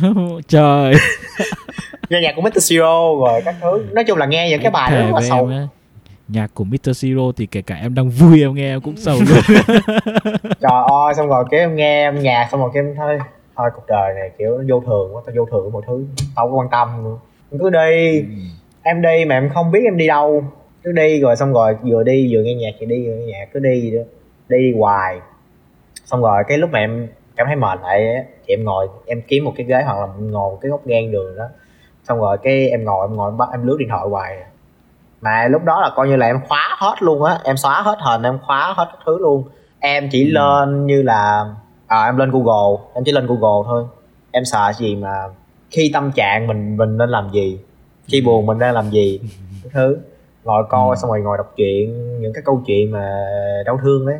Trời. Nghe nhạc của Mr. Siro rồi các thứ. Nói chung là nghe những cái bài rất là sâu nhạc của Mr. Siro thì kể cả em đang vui em nghe em cũng sầu luôn. Trời ơi xong rồi cái em nghe em nhạc xong rồi cái em thôi thôi cuộc đời này kiểu nó vô thường quá tao vô thường mọi thứ tao có quan tâm nữa. Em cứ đi. Ừ. em đi mà em không biết em đi đâu. Cứ đi rồi xong rồi vừa đi vừa nghe nhạc thì đi vừa nghe nhạc cứ đi đi, đi hoài. Xong rồi cái lúc mà em cảm thấy mệt lại thì em ngồi em kiếm một cái ghế hoặc là ngồi một cái góc ngang đường đó. Xong rồi cái em ngồi em ngồi em, bắt, em lướt điện thoại hoài mà lúc đó là coi như là em khóa hết luôn á em xóa hết hình em khóa hết các thứ luôn em chỉ ừ. lên như là à, em lên google em chỉ lên google thôi em sợ gì mà khi tâm trạng mình mình nên làm gì khi ừ. buồn mình đang làm gì cái thứ ngồi coi ừ. xong rồi ngồi đọc truyện những cái câu chuyện mà đau thương đấy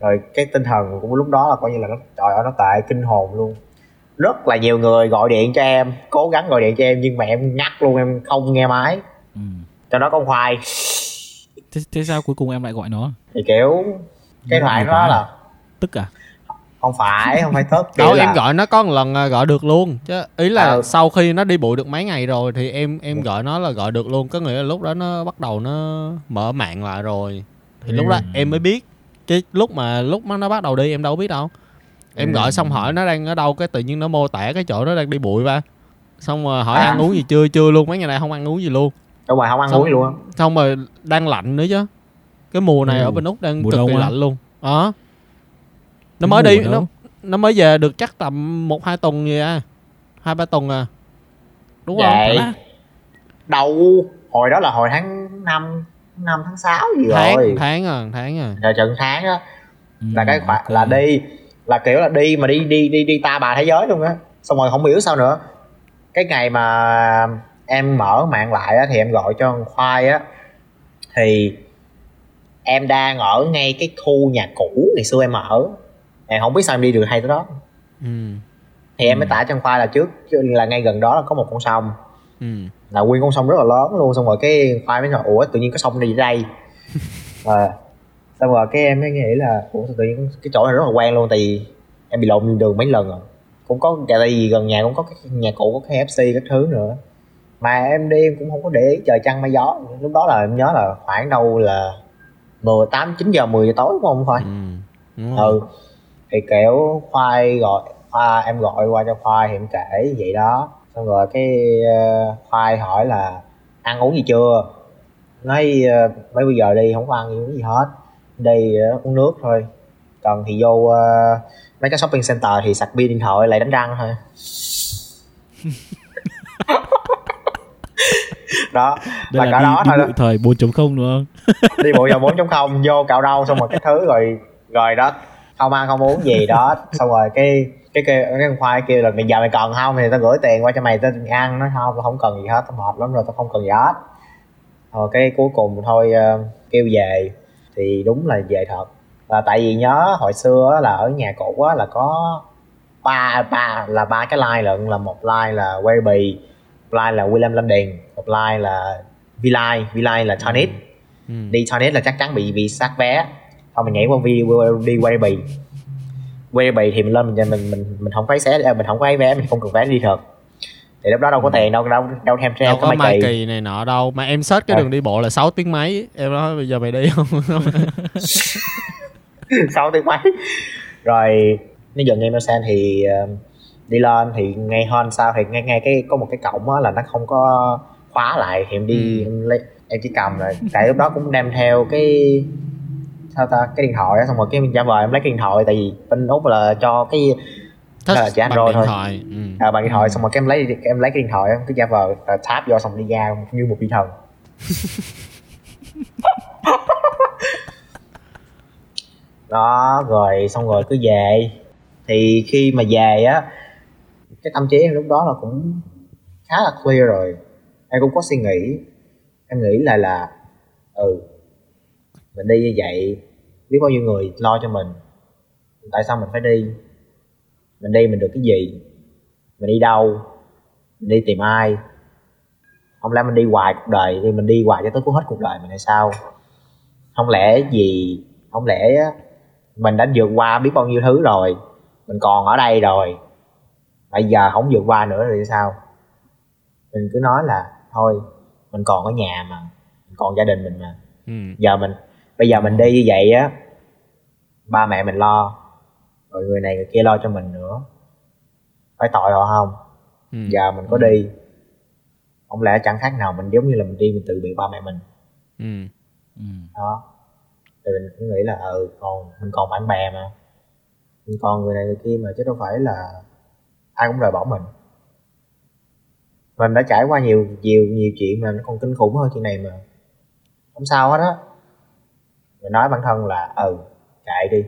rồi cái tinh thần của lúc đó là coi như là nó trời ơi nó tệ kinh hồn luôn rất là nhiều người gọi điện cho em cố gắng gọi điện cho em nhưng mà em ngắt luôn em không nghe máy ừ. Cho nó con khoai thế, thế sao cuối cùng em lại gọi nó? Thì kiểu cái thoại đó là tức à? Không phải không phải tức đâu là... em gọi nó có một lần à, gọi được luôn. Chứ ý là à. sau khi nó đi bụi được mấy ngày rồi thì em em gọi nó là gọi được luôn. Có nghĩa là lúc đó nó bắt đầu nó mở mạng lại rồi. Thì ừ. lúc đó em mới biết. Chứ lúc mà lúc mà nó bắt đầu đi em đâu biết đâu. Em ừ. gọi xong hỏi nó đang ở đâu cái tự nhiên nó mô tả cái chỗ nó đang đi bụi ba. Xong rồi hỏi à. ăn uống gì chưa chưa luôn. Mấy ngày nay không ăn uống gì luôn đúng rồi không ăn xong, uống luôn xong rồi đang lạnh nữa chứ. Cái mùa này ừ. ở bên úc đang Mùa cực kỳ lạnh luôn. Đó nó mới đi nó nó mới về được chắc tầm một hai tuần gì à. Hai ba tuần à. Đúng Vậy. không đâu? Hồi đó là hồi tháng năm năm tháng sáu gì tháng, rồi. tháng à tháng à. Rồi trận tháng á ừ, là cái khoản okay. là đi là kiểu là đi mà đi đi đi đi ta bà thế giới luôn á. Xong rồi không hiểu sao nữa. Cái ngày mà em mở mạng lại á thì em gọi cho khoai á. Thì em đang ở ngay cái khu nhà cũ ngày xưa em ở. Em không biết sao em đi được hay tới đó. Ừ. thì em mới tả cho khoai là trước là ngay gần đó là có một con sông. Ừ. là nguyên con sông rất là lớn luôn xong rồi cái khoai mới nói ủa tự nhiên có sông đi đây. À, xong rồi cái em mới nghĩ là ủa tự nhiên cái chỗ này rất là quen luôn tại vì em bị lộn đường mấy lần rồi. Cũng có tại vì gần nhà cũng có cái nhà cũ có cái FC các thứ nữa mà em đi em cũng không có để ý trời trăng mây gió. Lúc đó là em nhớ là khoảng đâu là mười tám chín giờ 10 giờ tối đúng không? Phải. Ừ. ừ. thì kiểu khoai gọi khoa em gọi qua cho khoai thì em kể vậy đó. Xong rồi cái uh, khoai hỏi là ăn uống gì chưa? Nói uh, mấy bây giờ đi không có ăn uống gì hết. Đi uh, uống nước thôi. Cần thì vô uh, mấy cái shopping center thì sạc pin điện thoại lại đánh răng thôi đó. Đây là, là đi, đó đi thôi bộ thời 4.0 đúng không? Đi bộ giờ 4.0 vô cạo râu xong rồi cái thứ rồi rồi đó. Không ăn không uống gì đó. Xong rồi cái cái cái, cái con khoai kêu là mày giờ mày cần không? Thì tao gửi tiền qua cho mày tao ăn. Nó không tao không cần gì hết tao mệt lắm rồi tao không cần gì hết. Rồi cái cuối cùng thôi uh, kêu về. Thì đúng là về thật. Là tại vì nhớ hồi xưa là ở nhà cũ á là có ba ba là ba cái line lận là một line là Werby một line là William London một line là V-Line V-Line là Tonic ừ. đi Tonic là chắc chắn bị bị sát vé. Thôi mình nhảy qua đi đi Werby Werby thì mình lên mình mình mình mình không phải xé mình không có vé mình không cần vé đi thật. Thì lúc đó đâu có tiền đâu đâu đâu thêm treo có mai kỳ. kỳ này nọ đâu. Mà em search cái à. đường đi bộ là 6 tiếng mấy. Em nói bây giờ mày đi không? 6 tiếng mấy. Rồi nó dần ngay Mercedes thì uh, đi lên thì ngay hơn sau thì ngay ngay cái có một cái cổng á là nó không có khóa lại thì em đi ừ. em, lấy, em chỉ cầm rồi tại lúc đó cũng đem theo cái sao ta cái điện thoại á xong rồi cái giả vờ em lấy cái điện thoại tại vì bên úc là cho cái Touch là chỉ android thôi thoại. Ừ. À, bằng điện thoại xong rồi cái em lấy em lấy cái điện thoại cái giả vờ tap vô xong đi ra như một vị thần đó rồi xong rồi cứ về thì khi mà về á cái tâm trí em lúc đó là cũng khá là clear rồi. Em cũng có suy nghĩ. Em nghĩ là là ừ mình đi như vậy, biết bao nhiêu người lo cho mình. Tại sao mình phải đi? Mình đi mình được cái gì? Mình đi đâu? Mình đi tìm ai? Không lẽ mình đi hoài cuộc đời thì mình đi hoài cho tới cuối hết cuộc đời mình hay sao? Không lẽ gì? Không lẽ mình đã vượt qua biết bao nhiêu thứ rồi? Mình còn ở đây rồi bây giờ không vượt qua nữa thì sao mình cứ nói là thôi mình còn ở nhà mà mình còn gia đình mình mà ừ. giờ mình bây giờ mình đi như vậy á ba mẹ mình lo rồi người này người kia lo cho mình nữa phải tội họ không ừ. giờ mình có đi không lẽ chẳng khác nào mình giống như là mình đi mình từ biệt ba mẹ mình ừ. Ừ. đó thì mình cũng nghĩ là ừ còn mình còn bạn bè mà mình còn người này người kia mà chứ đâu phải là ai cũng rời bỏ mình. Mình đã trải qua nhiều nhiều nhiều chuyện mà nó còn kinh khủng hơn chuyện này mà. Không sao hết á. Mình nói bản thân là ừ chạy đi.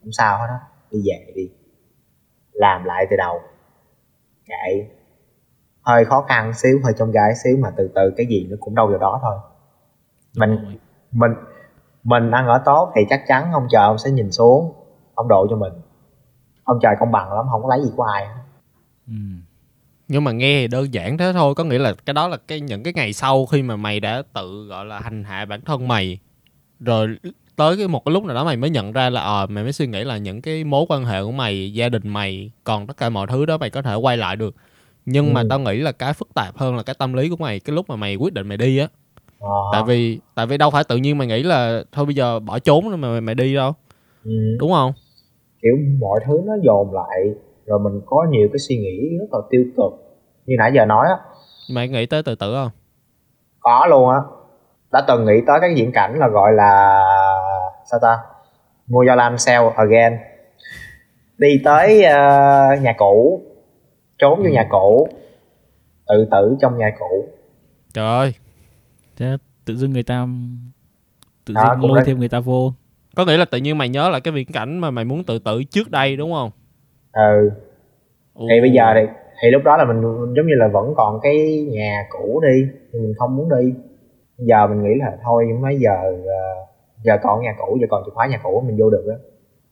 Không sao hết á. Đi về đi. Làm lại từ đầu. Chạy. Hơi khó khăn xíu hơi trong gai xíu mà từ từ cái gì nó cũng đâu vào đó thôi. Mình mình mình ăn ở tốt thì chắc chắn ông trời ông sẽ nhìn xuống ông độ cho mình ông trời công bằng lắm không có lấy gì của ai ừ. nhưng mà nghe thì đơn giản thế thôi có nghĩa là cái đó là cái những cái ngày sau khi mà mày đã tự gọi là hành hạ bản thân mày rồi tới cái một cái lúc nào đó mày mới nhận ra là ờ à, mày mới suy nghĩ là những cái mối quan hệ của mày gia đình mày còn tất cả mọi thứ đó mày có thể quay lại được nhưng ừ. mà tao nghĩ là cái phức tạp hơn là cái tâm lý của mày cái lúc mà mày quyết định mày đi á à. tại vì tại vì đâu phải tự nhiên mày nghĩ là thôi bây giờ bỏ trốn mà mày, mày đi đâu ừ. đúng không kiểu mọi thứ nó dồn lại rồi mình có nhiều cái suy nghĩ rất là tiêu cực. Như nãy giờ nói á. Mày nghĩ tới từ từ không? Có luôn á. Đã từng nghĩ tới cái diễn cảnh là gọi là sao ta? Mua do lam sell again. Đi tới uh, nhà cũ trốn vô ừ. nhà cũ tự tử trong nhà cũ. Trời ơi. Thế tự dưng người ta tự dưng lôi thêm người ta vô có nghĩa là tự nhiên mày nhớ lại cái viễn cảnh mà mày muốn tự tử trước đây đúng không? Ừ. Thì bây giờ thì thì lúc đó là mình giống như là vẫn còn cái nhà cũ đi nhưng mình không muốn đi. Giờ mình nghĩ là thôi mấy giờ uh, giờ còn nhà cũ giờ còn chìa khóa nhà cũ mình vô được á.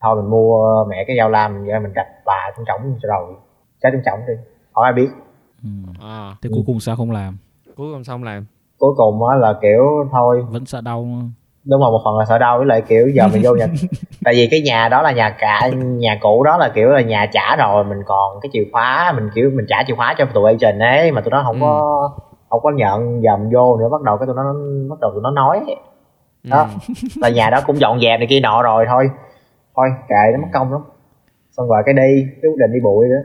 Thôi mình mua mẹ cái dao lam ra mình đập bà trong trống rồi trái trong trống đi. Không ai biết. Ừ. à. thế cuối cùng sao không làm? Cuối cùng xong làm? Cuối cùng á là kiểu thôi. Vẫn sợ đau đúng rồi một phần là sợ đau với lại kiểu giờ mình vô nhà tại vì cái nhà đó là nhà cả nhà cũ đó là kiểu là nhà trả rồi mình còn cái chìa khóa mình kiểu mình trả chìa khóa cho tụi agent ấy mà tụi nó không ừ. có không có nhận giờ mình vô nữa bắt đầu cái tụi nó bắt đầu tụi nó nói đó ừ. là nhà đó cũng dọn dẹp này kia nọ rồi thôi thôi kệ nó mất công lắm xong rồi cái đi cái quyết định đi bụi đó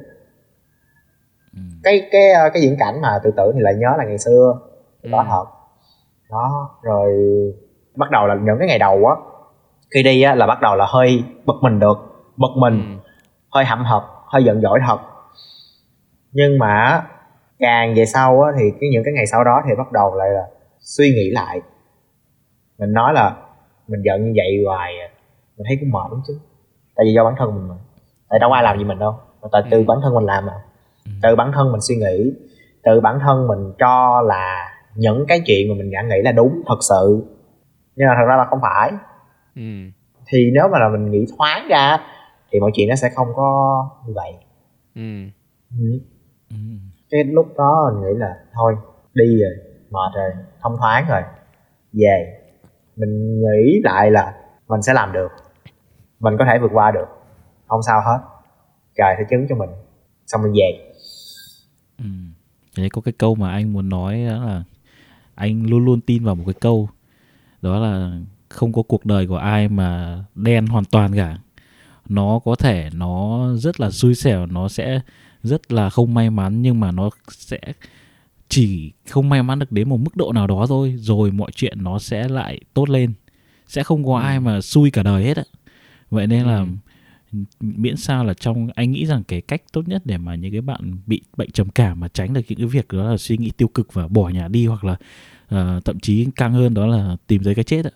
ừ. cái cái ờ, cái diễn cảnh mà tự tử thì lại nhớ là ngày xưa ừ. thật đó rồi bắt đầu là những cái ngày đầu á khi đi á là bắt đầu là hơi bực mình được bực mình ừ. hơi hậm hực hơi giận dỗi thật nhưng mà càng về sau á thì cái những cái ngày sau đó thì bắt đầu lại là suy nghĩ lại mình nói là mình giận như vậy hoài à. mình thấy cũng mệt lắm chứ tại vì do bản thân mình mà tại đâu ai làm gì mình đâu mà tại từ ừ. bản thân mình làm mà ừ. từ bản thân mình suy nghĩ từ bản thân mình cho là những cái chuyện mà mình đã nghĩ là đúng thật sự nhưng mà thật ra là không phải ừ. thì nếu mà là mình nghĩ thoáng ra thì mọi chuyện nó sẽ không có như vậy ừ. Ừ. ừ. cái lúc đó mình nghĩ là thôi đi rồi mệt rồi thông thoáng rồi về mình nghĩ lại là mình sẽ làm được mình có thể vượt qua được không sao hết trời sẽ chứng cho mình xong mình về ừ. Đấy có cái câu mà anh muốn nói đó là anh luôn luôn tin vào một cái câu đó là không có cuộc đời của ai mà đen hoàn toàn cả nó có thể nó rất là xui xẻo nó sẽ rất là không may mắn nhưng mà nó sẽ chỉ không may mắn được đến một mức độ nào đó thôi rồi mọi chuyện nó sẽ lại tốt lên sẽ không có ừ. ai mà xui cả đời hết á vậy nên là ừ. miễn sao là trong anh nghĩ rằng cái cách tốt nhất để mà những cái bạn bị bệnh trầm cảm mà tránh được những cái việc đó là suy nghĩ tiêu cực và bỏ nhà đi hoặc là uh, thậm chí càng hơn đó là tìm tới cái chết ạ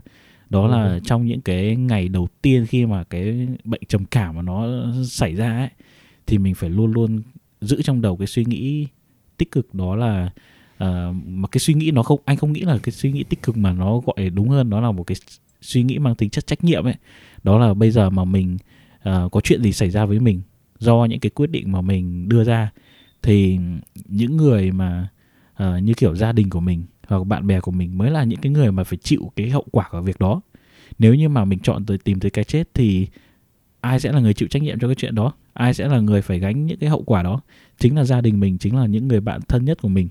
đó là ừ. trong những cái ngày đầu tiên khi mà cái bệnh trầm cảm mà nó xảy ra ấy thì mình phải luôn luôn giữ trong đầu cái suy nghĩ tích cực đó là uh, mà cái suy nghĩ nó không anh không nghĩ là cái suy nghĩ tích cực mà nó gọi đúng hơn đó là một cái suy nghĩ mang tính chất trách nhiệm ấy đó là bây giờ mà mình uh, có chuyện gì xảy ra với mình do những cái quyết định mà mình đưa ra thì những người mà uh, như kiểu gia đình của mình hoặc bạn bè của mình mới là những cái người mà phải chịu cái hậu quả của việc đó. Nếu như mà mình chọn tới tìm tới cái chết thì ai sẽ là người chịu trách nhiệm cho cái chuyện đó? Ai sẽ là người phải gánh những cái hậu quả đó? Chính là gia đình mình chính là những người bạn thân nhất của mình.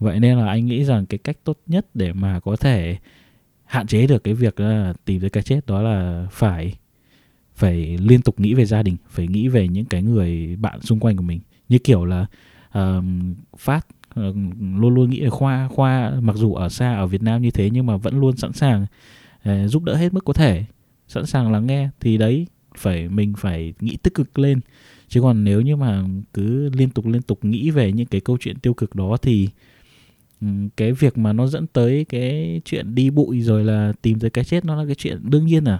Vậy nên là anh nghĩ rằng cái cách tốt nhất để mà có thể hạn chế được cái việc là tìm tới cái chết đó là phải phải liên tục nghĩ về gia đình phải nghĩ về những cái người bạn xung quanh của mình. Như kiểu là um, phát Ờ, luôn luôn nghĩ khoa khoa mặc dù ở xa ở việt nam như thế nhưng mà vẫn luôn sẵn sàng uh, giúp đỡ hết mức có thể sẵn sàng lắng nghe. Thì đấy phải mình phải nghĩ tích cực lên. Chứ còn nếu như mà cứ liên tục liên tục nghĩ về những cái câu chuyện tiêu cực đó thì ừ, cái việc mà nó dẫn tới cái chuyện đi bụi rồi là tìm tới cái chết nó là cái chuyện đương nhiên à.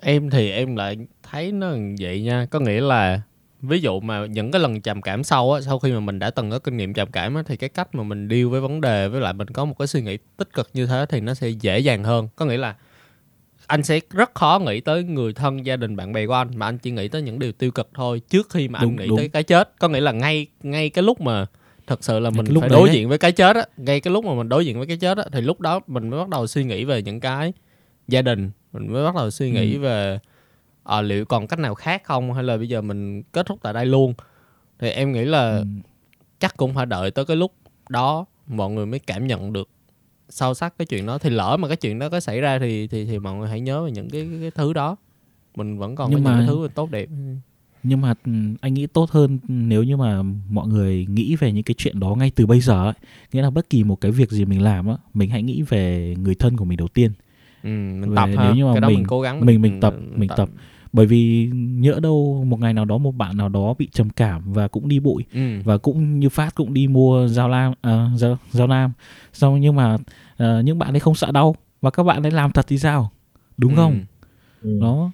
Em thì em lại thấy nó vậy nha. Có nghĩa là ví dụ mà những cái lần trầm cảm sau á sau khi mà mình đã từng có kinh nghiệm trầm cảm á thì cái cách mà mình deal với vấn đề với lại mình có một cái suy nghĩ tích cực như thế thì nó sẽ dễ dàng hơn có nghĩa là anh sẽ rất khó nghĩ tới người thân gia đình bạn bè của anh mà anh chỉ nghĩ tới những điều tiêu cực thôi trước khi mà anh đúng, nghĩ đúng. tới cái chết có nghĩa là ngay ngay cái lúc mà thật sự là mình lúc phải đối diện với cái chết á ngay cái lúc mà mình đối diện với cái chết á thì lúc đó mình mới bắt đầu suy nghĩ về những cái gia đình mình mới bắt đầu suy nghĩ ừ. về à, liệu còn cách nào khác không? Hay là bây giờ mình kết thúc tại đây luôn? Thì em nghĩ là ừ. chắc cũng phải đợi tới cái lúc đó mọi người mới cảm nhận được sâu sắc cái chuyện đó. Thì lỡ mà cái chuyện đó có xảy ra thì thì thì mọi người hãy nhớ về những cái, cái, cái thứ đó. Mình vẫn còn nhưng có mà, những cái thứ tốt đẹp. nhưng mà ừ, anh nghĩ tốt hơn nếu như mà mọi người nghĩ về những cái chuyện đó ngay từ bây giờ ấy. nghĩa là bất kỳ một cái việc gì mình làm á mình hãy nghĩ về người thân của mình đầu tiên. Ừ, mình tập nếu như mà cái mình, mình cố gắng mình mình, mình tập mình tập. tập bởi vì nhỡ đâu một ngày nào đó một bạn nào đó bị trầm cảm và cũng đi bụi ừ. và cũng như phát cũng đi mua dao lam à, dao, dao nam. Xong nhưng mà uh, những bạn ấy không sợ đau và các bạn ấy làm thật thì sao? Đúng không? Ừ. nó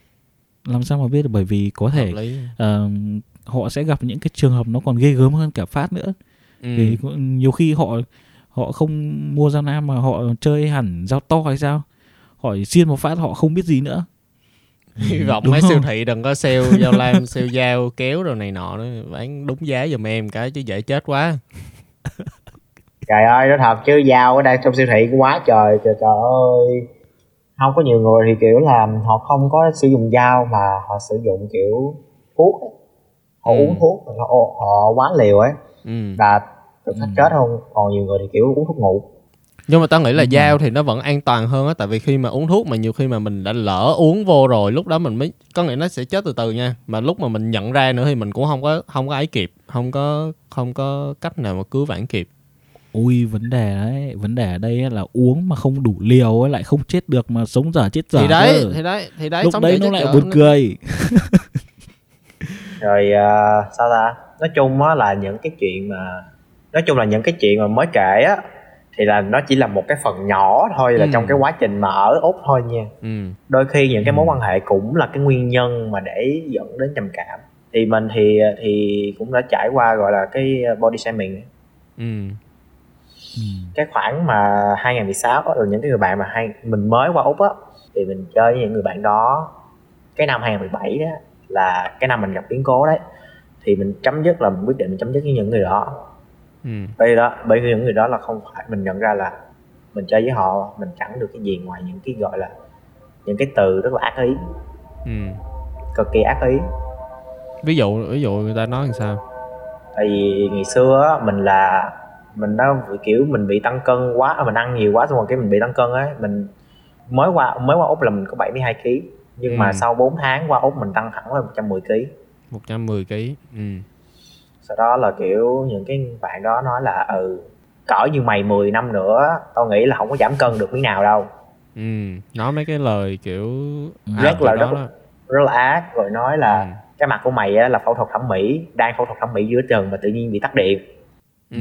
làm sao mà biết được? Bởi vì có thể uh, họ sẽ gặp những cái trường hợp nó còn ghê gớm hơn cả phát nữa. Ừ. thì nhiều khi họ họ không mua dao nam mà họ chơi hẳn dao to hay sao? Họ xiên một phát họ không biết gì nữa hy vọng Đúng mấy không? siêu thị đừng có sale dao lam sale dao kéo rồi này nọ nữa bán đúng giá giùm em cái chứ dễ chết quá trời ơi nó thật chứ dao ở đây trong siêu thị quá trời trời trời ơi không có nhiều người thì kiểu là họ không có sử dụng dao mà họ sử dụng kiểu thuốc ấy. họ ừ. uống thuốc họ, họ quá liều ấy ừ. và được ừ. chết không còn nhiều người thì kiểu uống thuốc ngủ nhưng mà tao nghĩ là dao thì nó vẫn an toàn hơn á tại vì khi mà uống thuốc mà nhiều khi mà mình đã lỡ uống vô rồi lúc đó mình mới có nghĩa nó sẽ chết từ từ nha. Mà lúc mà mình nhận ra nữa thì mình cũng không có không có ấy kịp không có không có cách nào mà cứu vãn kịp. Ui vấn đề đấy vấn đề ở đây là uống mà không đủ liều ấy lại không chết được mà sống dở chết dở thì đấy cơ. thì đấy thì đấy lúc đấy nó lại buồn cười. Rồi uh, sao ta? Nói chung á là những cái chuyện mà nói chung là những cái chuyện mà mới kể á thì là nó chỉ là một cái phần nhỏ thôi là ừ. trong cái quá trình mà ở úc thôi nha ừ. đôi khi những cái mối ừ. quan hệ cũng là cái nguyên nhân mà để dẫn đến trầm cảm thì mình thì thì cũng đã trải qua gọi là cái body shaming ừ. Ừ. cái khoảng mà 2016 là những cái người bạn mà hay mình mới qua úc á thì mình chơi với những người bạn đó cái năm 2017 đó là cái năm mình gặp biến cố đấy thì mình chấm dứt là mình quyết định chấm dứt với những người đó ừ. bởi đó bởi vì những người đó là không phải mình nhận ra là mình chơi với họ mình chẳng được cái gì ngoài những cái gọi là những cái từ rất là ác ý ừ. cực kỳ ác ý ví dụ ví dụ người ta nói làm sao tại vì ngày xưa mình là mình đã kiểu mình bị tăng cân quá mình ăn nhiều quá xong rồi cái mình bị tăng cân á mình mới qua mới qua úc là mình có 72 kg nhưng ừ. mà sau 4 tháng qua úc mình tăng thẳng lên 110 kg 110 kg ừ sau đó là kiểu những cái bạn đó nói là ừ cỡ như mày 10 năm nữa tao nghĩ là không có giảm cân được miếng nào đâu. Ừ nói mấy cái lời kiểu rất là rất, đó. rất là ác rồi nói là ừ. cái mặt của mày á là phẫu thuật thẩm mỹ đang phẫu thuật thẩm mỹ giữa trần mà tự nhiên bị tắt điện. Ừ.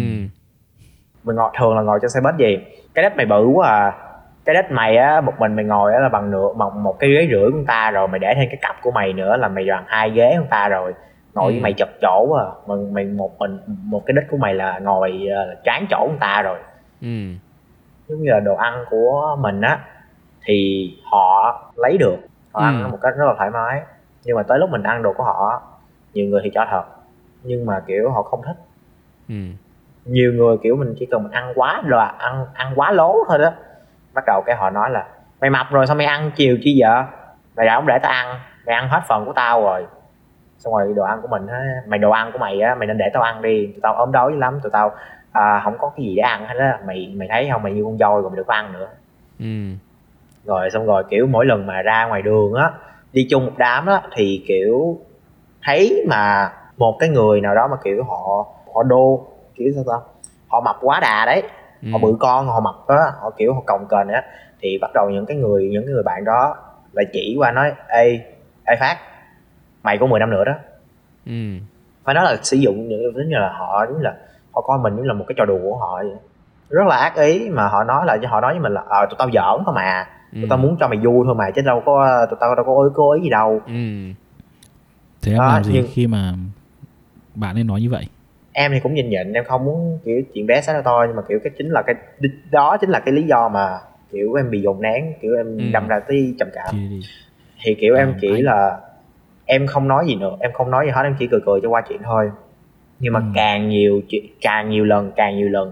Mình ngồi thường là ngồi trên xe bus gì cái đất mày bự quá à. Cái đất mày á một mình mày ngồi á là bằng nửa bằng một cái ghế rưỡi của người ta rồi mày để thêm cái cặp của mày nữa là mày bằng hai ghế của người ta rồi ngồi ừ. mày chật chỗ à. Mà mày một mình một cái đích của mày là ngồi uh, chán chỗ người ta rồi. Ừ. giống như là đồ ăn của mình á thì họ lấy được. Họ ừ. ăn một cách rất là thoải mái. Nhưng mà tới lúc mình ăn đồ của họ nhiều người thì cho thật. Nhưng mà kiểu họ không thích. Ừ. nhiều người kiểu mình chỉ cần mình ăn quá rồi ăn ăn quá lố thôi đó bắt đầu cái họ nói là mày mập rồi sao mày ăn chiều chi vậy? Mày đã không để tao ăn. Mày ăn hết phần của tao rồi xong rồi đồ ăn của mình á mày đồ ăn của mày á mày nên để tao ăn đi. Tụi tao ốm đói lắm tụi tao à, không có cái gì để ăn hết á. Mày mày thấy không? Mày như con voi rồi mày được ăn nữa. Ừ. rồi xong rồi kiểu mỗi lần mà ra ngoài đường á đi chung một đám á thì kiểu thấy mà một cái người nào đó mà kiểu họ họ đô kiểu sao ta? Họ mập quá đà đấy. Ừ. họ bự con họ mập á họ kiểu họ còng kềnh á. Thì bắt đầu những cái người những cái người bạn đó lại chỉ qua nói ê ê phát mày có 10 năm nữa đó ừ. phải nói là sử dụng những giống như là họ giống như là họ coi mình như là một cái trò đùa của họ vậy rất là ác ý mà họ nói là họ nói với mình là ờ à, tụi tao giỡn thôi mà ừ. tụi tao muốn cho mày vui thôi mà chứ đâu có tụi tao đâu có ý cố ý gì đâu ừ. thế em làm gì nhưng... khi mà bạn ấy nói như vậy em thì cũng nhìn nhận em không muốn kiểu chuyện bé xé to nhưng mà kiểu cái chính là cái đó chính là cái lý do mà kiểu em bị dồn nén kiểu em ừ. đâm ra tí trầm cảm thì kiểu à, em chỉ anh... là em không nói gì nữa em không nói gì hết em chỉ cười cười cho qua chuyện thôi nhưng mà ừ. càng nhiều chuyện càng nhiều lần càng nhiều lần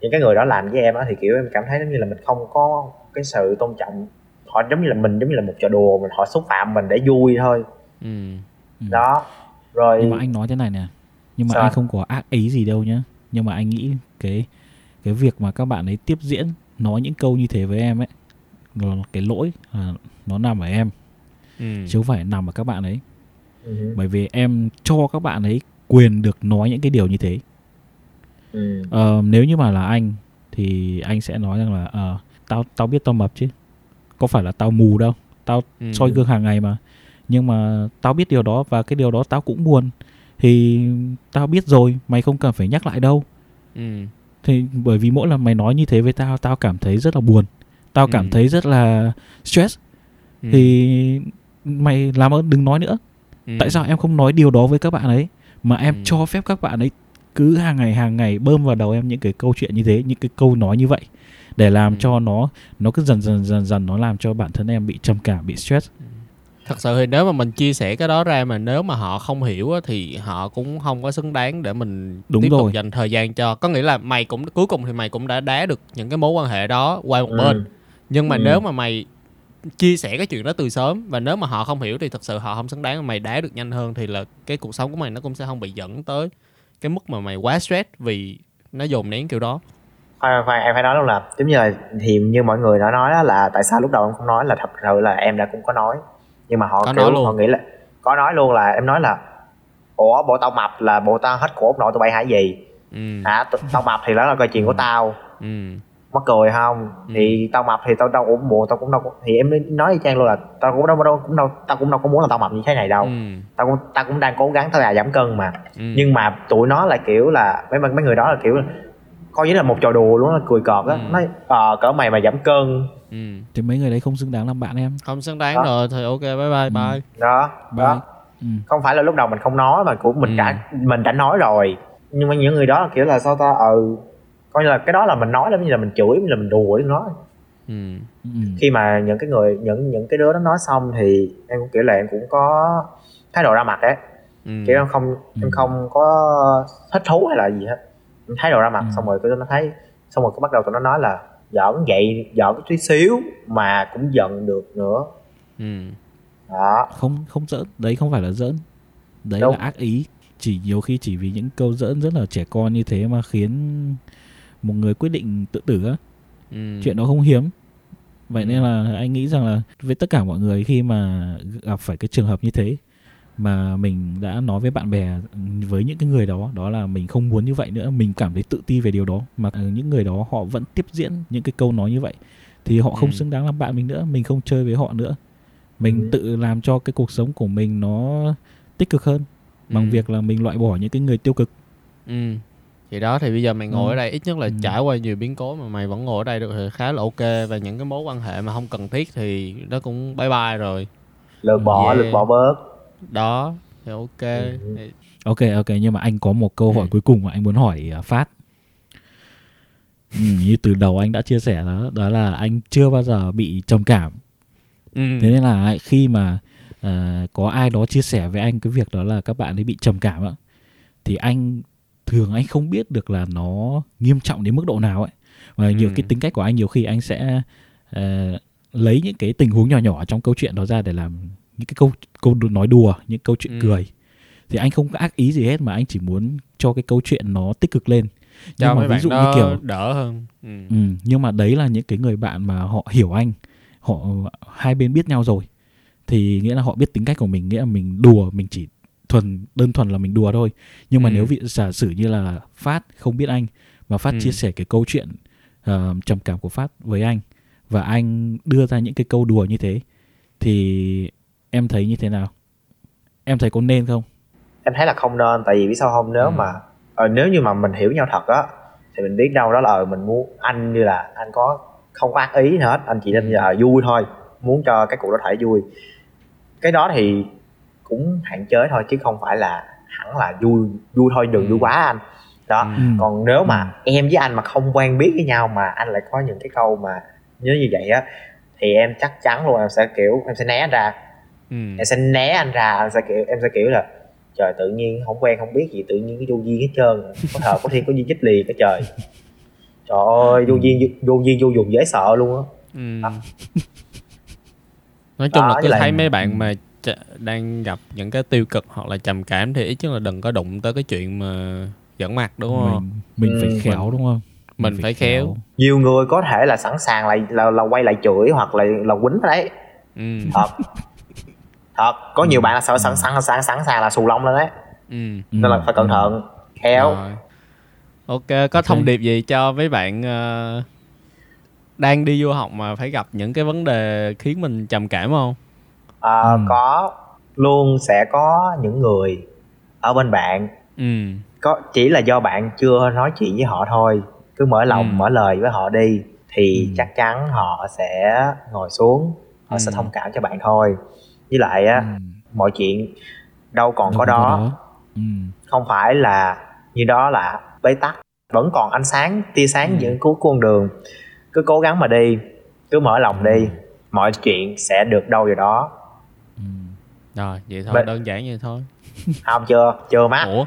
những cái người đó làm với em á thì kiểu em cảm thấy giống như là mình không có cái sự tôn trọng họ giống như là mình giống như là một trò đùa mình họ xúc phạm mình để vui thôi ừ. Ừ. đó rồi nhưng mà anh nói thế này nè nhưng mà Sao? anh không có ác ý gì đâu nhá nhưng mà anh nghĩ cái cái việc mà các bạn ấy tiếp diễn nói những câu như thế với em ấy là cái lỗi là nó nằm ở em ừ. chứ không phải nằm ở các bạn ấy uh bởi vì em cho các bạn ấy quyền được nói những cái điều như thế. Uh. uh, nếu như mà là anh thì anh sẽ nói rằng là uh, tao tao biết tao mập chứ. Có phải là tao mù đâu. Tao uh soi gương hàng ngày mà. Nhưng mà tao biết điều đó và cái điều đó tao cũng buồn. Thì tao biết rồi mày không cần phải nhắc lại đâu. Ừ. thì bởi vì mỗi lần mày nói như thế với tao tao cảm thấy rất là buồn. Tao cảm ừ. thấy rất là stress. Ừ. thì mày làm ơn đừng nói nữa ừ. tại sao em không nói điều đó với các bạn ấy mà em ừ. cho phép các bạn ấy cứ hàng ngày hàng ngày bơm vào đầu em những cái câu chuyện như thế những cái câu nói như vậy để làm ừ. cho nó nó cứ dần dần dần dần nó làm cho bản thân em bị trầm cảm bị stress ừ. thật sự thì nếu mà mình chia sẻ cái đó ra mà nếu mà họ không hiểu thì họ cũng không có xứng đáng để mình Đúng tiếp rồi. tục dành thời gian cho có nghĩa là mày cũng cuối cùng thì mày cũng đã đá được những cái mối quan hệ đó qua một ừ. bên nhưng mà ừ. nếu mà mày chia sẻ cái chuyện đó từ sớm. Và nếu mà họ không hiểu thì thật sự họ không xứng đáng mày đá được nhanh hơn thì là cái cuộc sống của mày nó cũng sẽ không bị dẫn tới cái mức mà mày quá stress vì nó dồn nén kiểu đó. Khoan khoan em phải nói luôn là giống như là thì như mọi người đã nói là tại sao lúc đầu em không nói là thật sự là em đã cũng có nói. Nhưng mà họ có kiểu họ nghĩ là có nói luôn là em nói là ủa bộ tao mập là bộ tao hết cổ nội tụi bay hả? Gì? Ừ. hả? Tao mập thì đó là câu chuyện của tao. Ừ mắc cười không ừ. thì tao mập thì tao đâu cũng buồn tao cũng đâu thì em nói y chang luôn là tao cũng đâu đâu cũng đâu tao cũng đâu có muốn là tao mập như thế này đâu ừ. tao cũng tao cũng đang cố gắng tao là giảm cân mà ừ. nhưng mà tụi nó là kiểu là mấy mấy người đó là kiểu coi như là một trò đùa luôn là cười cợt á ừ. nói ờ cỡ mày mà giảm cân ừ. thì mấy người đấy không xứng đáng làm bạn em không xứng đáng đó. rồi thì ok bye bye ừ. bye đó bye. đó ừ. không phải là lúc đầu mình không nói mà của mình ừ. đã mình đã nói rồi nhưng mà những người đó là kiểu là sao ta ừ coi như là cái đó là mình nói là như là mình chửi là mình đùa với nó ừ. ừ. khi mà những cái người những những cái đứa đó nói xong thì em cũng kiểu là em cũng có thái độ ra mặt ấy ừ. kiểu em không ừ. em không có thích thú hay là gì hết em thái độ ra mặt ừ. xong rồi tụi nó thấy xong rồi bắt đầu tụi nó nói là giỡn vậy giỡn cái tí xíu mà cũng giận được nữa ừ. đó không không giỡn đấy không phải là giỡn đấy Đúng. là ác ý chỉ nhiều khi chỉ vì những câu giỡn rất là trẻ con như thế mà khiến một người quyết định tự tử á ừ. chuyện đó không hiếm vậy ừ. nên là anh nghĩ rằng là với tất cả mọi người khi mà gặp phải cái trường hợp như thế mà mình đã nói với bạn bè với những cái người đó đó là mình không muốn như vậy nữa mình cảm thấy tự ti về điều đó mà những người đó họ vẫn tiếp diễn những cái câu nói như vậy thì họ không ừ. xứng đáng làm bạn mình nữa mình không chơi với họ nữa mình ừ. tự làm cho cái cuộc sống của mình nó tích cực hơn bằng ừ. việc là mình loại bỏ những cái người tiêu cực ừ thì đó thì bây giờ mày ngồi ừ. ở đây ít nhất là ừ. trải qua nhiều biến cố mà mày vẫn ngồi ở đây được thì khá là ok và những cái mối quan hệ mà không cần thiết thì nó cũng bye bye rồi lược bỏ yeah. lược bỏ bớt đó thì ok ừ. ok ok nhưng mà anh có một câu hỏi ừ. cuối cùng mà anh muốn hỏi uh, phát ừ, như từ đầu anh đã chia sẻ đó đó là anh chưa bao giờ bị trầm cảm ừ. thế nên là khi mà uh, có ai đó chia sẻ với anh cái việc đó là các bạn ấy bị trầm cảm ạ thì anh thường anh không biết được là nó nghiêm trọng đến mức độ nào ấy và nhiều ừ. cái tính cách của anh nhiều khi anh sẽ uh, lấy những cái tình huống nhỏ nhỏ trong câu chuyện đó ra để làm những cái câu câu nói đùa những câu chuyện ừ. cười thì anh không có ác ý gì hết mà anh chỉ muốn cho cái câu chuyện nó tích cực lên nhưng cho mà ví dụ như kiểu đỡ hơn ừ. Ừ, nhưng mà đấy là những cái người bạn mà họ hiểu anh họ hai bên biết nhau rồi thì nghĩa là họ biết tính cách của mình nghĩa là mình đùa mình chỉ thuần đơn thuần là mình đùa thôi nhưng mà ừ. nếu vị giả sử như là phát không biết anh mà phát ừ. chia sẻ cái câu chuyện uh, trầm cảm của phát với anh và anh đưa ra những cái câu đùa như thế thì em thấy như thế nào em thấy có nên không em thấy là không nên tại vì vì sao không nếu ừ. mà ờ, nếu như mà mình hiểu nhau thật á thì mình biết đâu đó là ờ, mình muốn anh như là anh có không có ác ý hết anh chỉ nên là vui thôi muốn cho cái cuộc đó thể vui cái đó thì cũng hạn chế thôi chứ không phải là hẳn là vui vui thôi đừng vui ừ. quá anh đó ừ. còn nếu mà ừ. em với anh mà không quen biết với nhau mà anh lại có những cái câu mà nhớ như vậy á thì em chắc chắn luôn em sẽ kiểu em sẽ né anh ra ừ. em sẽ né anh ra em sẽ kiểu em sẽ kiểu là trời tự nhiên không quen không biết gì tự nhiên cái vô duyên hết trơn có thờ có thiên có duyên chích lì cái trời trời ơi vô duyên vô duyên vô dùng dễ sợ luôn á ừ. nói chung đó, là cứ thấy mấy bạn mà đang gặp những cái tiêu cực hoặc là trầm cảm thì ít nhất là đừng có đụng tới cái chuyện mà giỡn mặt đúng không? Mình, mình phải ừ, khéo đúng không? Mình, mình phải khéo. khéo. Nhiều người có thể là sẵn sàng là là, là quay lại chửi hoặc là là quýnh đấy. Ừ. thật. Thật. Có nhiều ừ. bạn là sợ sẵn sẵn sẵn sẵn sàng là xù lông lên đấy. Ừ. nên là phải cẩn thận. Khéo. Rồi. ok có okay. thông điệp gì cho mấy bạn uh, đang đi du học mà phải gặp những cái vấn đề khiến mình trầm cảm không à, ừ. có luôn sẽ có những người ở bên bạn ừ. có chỉ là do bạn chưa nói chuyện với họ thôi cứ mở lòng ừ. mở lời với họ đi thì ừ. chắc chắn họ sẽ ngồi xuống họ ừ. sẽ thông cảm cho bạn thôi với lại á ừ. mọi chuyện đâu còn đâu có đó, đó. Ừ. không phải là như đó là bế tắc vẫn còn ánh sáng tia sáng ừ. những cuối con đường cứ cố gắng mà đi cứ mở lòng đi mọi chuyện sẽ được đâu vào đó ừ. Rồi vậy thôi Bên... đơn giản vậy thôi không chưa chưa mắt Ủa?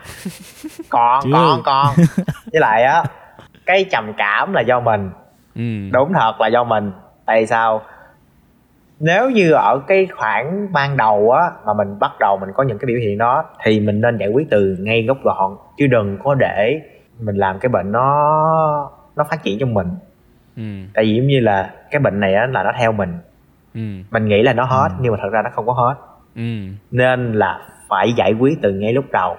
còn chưa. còn còn với lại á cái trầm cảm là do mình ừ. đúng thật là do mình tại sao nếu như ở cái khoảng ban đầu á mà mình bắt đầu mình có những cái biểu hiện đó thì mình nên giải quyết từ ngay gốc gọn chứ đừng có để mình làm cái bệnh nó nó phát triển trong mình ừ. tại vì giống như là cái bệnh này á là nó theo mình ừ. mình nghĩ là nó hết ừ. nhưng mà thật ra nó không có hết ừ. nên là phải giải quyết từ ngay lúc đầu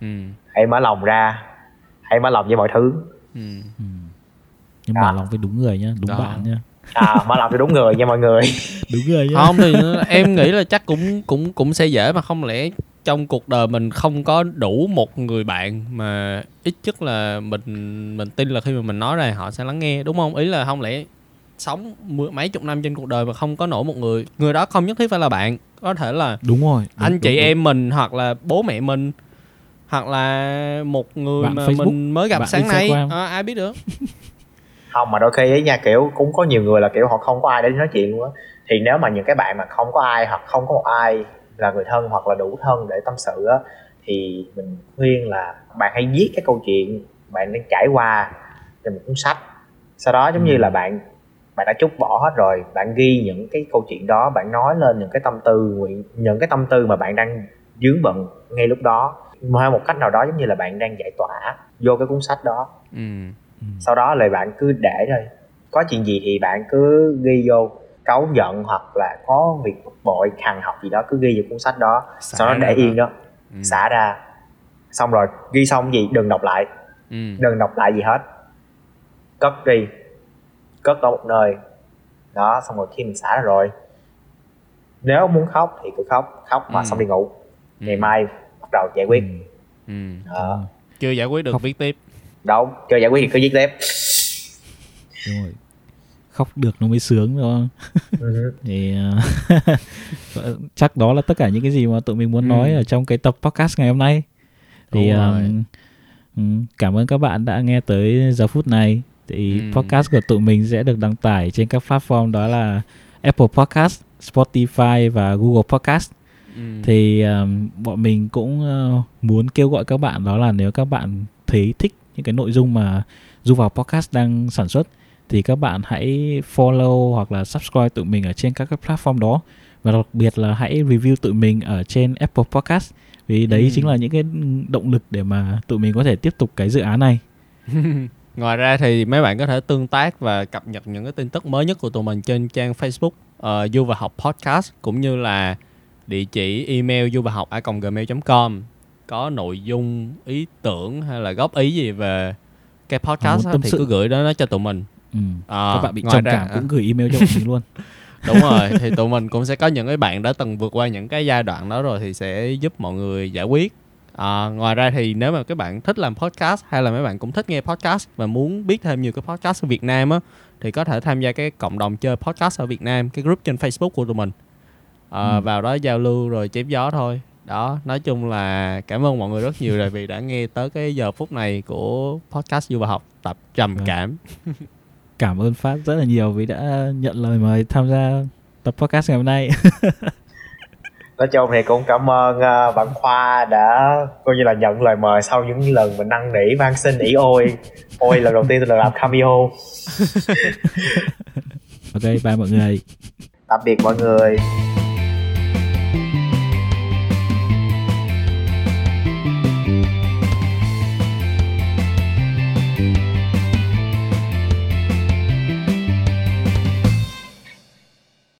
ừ. hãy mở lòng ra hãy mở lòng với mọi thứ ừ. Ừ. nhưng mà lòng với đúng người nhá đúng Đó. bạn nhá à mở lòng với đúng người nha mọi người đúng người nhá. không thì em nghĩ là chắc cũng cũng cũng sẽ dễ mà không lẽ trong cuộc đời mình không có đủ một người bạn mà ít nhất là mình mình tin là khi mà mình nói ra họ sẽ lắng nghe đúng không ý là không lẽ sống mấy chục năm trên cuộc đời mà không có nổi một người. Người đó không nhất thiết phải là bạn. Có thể là đúng rồi đúng, anh chị đúng, em đúng. mình hoặc là bố mẹ mình hoặc là một người bạn mà Facebook, mình mới gặp sáng nay. À, ai biết được. Không mà đôi khi ấy nha kiểu cũng có nhiều người là kiểu họ không có ai để nói chuyện luôn á. Thì nếu mà những cái bạn mà không có ai hoặc không có một ai là người thân hoặc là đủ thân để tâm sự á thì mình khuyên là bạn hãy viết cái câu chuyện bạn đang trải qua trong một cuốn sách. Sau đó giống ừ. như là bạn bạn đã chút bỏ hết rồi bạn ghi những cái câu chuyện đó bạn nói lên những cái tâm tư nguyện những cái tâm tư mà bạn đang dướng bận ngay lúc đó. Hay một cách nào đó giống như là bạn đang giải tỏa vô cái cuốn sách đó. Ừ. Ừ. sau đó là bạn cứ để thôi. Có chuyện gì thì bạn cứ ghi vô cáu giận hoặc là có việc bực bội hằng học gì đó cứ ghi vào cuốn sách đó. Xả sau đó để yên đó. Ừ. xả ra. Xong rồi ghi xong gì? Đừng đọc lại. Ừ. đừng đọc lại gì hết. Cất đi cất ở một nơi đó xong rồi khi mình xả ra rồi nếu muốn khóc thì cứ khóc khóc mà ừ. xong đi ngủ ngày ừ. mai bắt đầu giải quyết ừ. Ừ. Đó. chưa giải quyết được khóc. viết tiếp đâu chưa giải quyết thì cứ viết tiếp đúng rồi khóc được nó mới sướng đúng không ừ. thì uh, chắc đó là tất cả những cái gì mà tụi mình muốn ừ. nói ở trong cái tập podcast ngày hôm nay thì um, cảm ơn các bạn đã nghe tới giờ phút này thì ừ. podcast của tụi mình sẽ được đăng tải trên các platform đó là Apple Podcast, Spotify và Google Podcast. Ừ. Thì um, bọn mình cũng uh, muốn kêu gọi các bạn đó là nếu các bạn thấy thích những cái nội dung mà Du vào Podcast đang sản xuất thì các bạn hãy follow hoặc là subscribe tụi mình ở trên các cái platform đó và đặc biệt là hãy review tụi mình ở trên Apple Podcast vì đấy ừ. chính là những cái động lực để mà tụi mình có thể tiếp tục cái dự án này. Ngoài ra thì mấy bạn có thể tương tác và cập nhật những cái tin tức mới nhất của tụi mình trên trang Facebook uh, Du và học podcast cũng như là địa chỉ email du và học a gmail.com có nội dung ý tưởng hay là góp ý gì về cái podcast thì sự. cứ gửi đó cho tụi mình. Ừ. à, các bạn bị trầm cảm cũng gửi email cho mình luôn. Đúng rồi thì tụi mình cũng sẽ có những cái bạn đã từng vượt qua những cái giai đoạn đó rồi thì sẽ giúp mọi người giải quyết À, ngoài ra thì nếu mà các bạn thích làm podcast hay là mấy bạn cũng thích nghe podcast và muốn biết thêm nhiều cái podcast ở Việt Nam á thì có thể tham gia cái cộng đồng chơi podcast ở Việt Nam cái group trên Facebook của tụi mình à, ừ. vào đó giao lưu rồi chém gió thôi đó nói chung là cảm ơn mọi người rất nhiều rồi vì đã nghe tới cái giờ phút này của podcast du và học tập trầm vâng. cảm cảm ơn phát rất là nhiều vì đã nhận lời mời tham gia tập podcast ngày hôm nay nói chung thì cũng cảm ơn uh, bạn khoa đã coi như là nhận lời mời sau những lần mình năn nỉ van xin ỉ ôi. Ôi lần đầu tiên tôi được làm cameo. Ok bye mọi người. Tạm biệt mọi người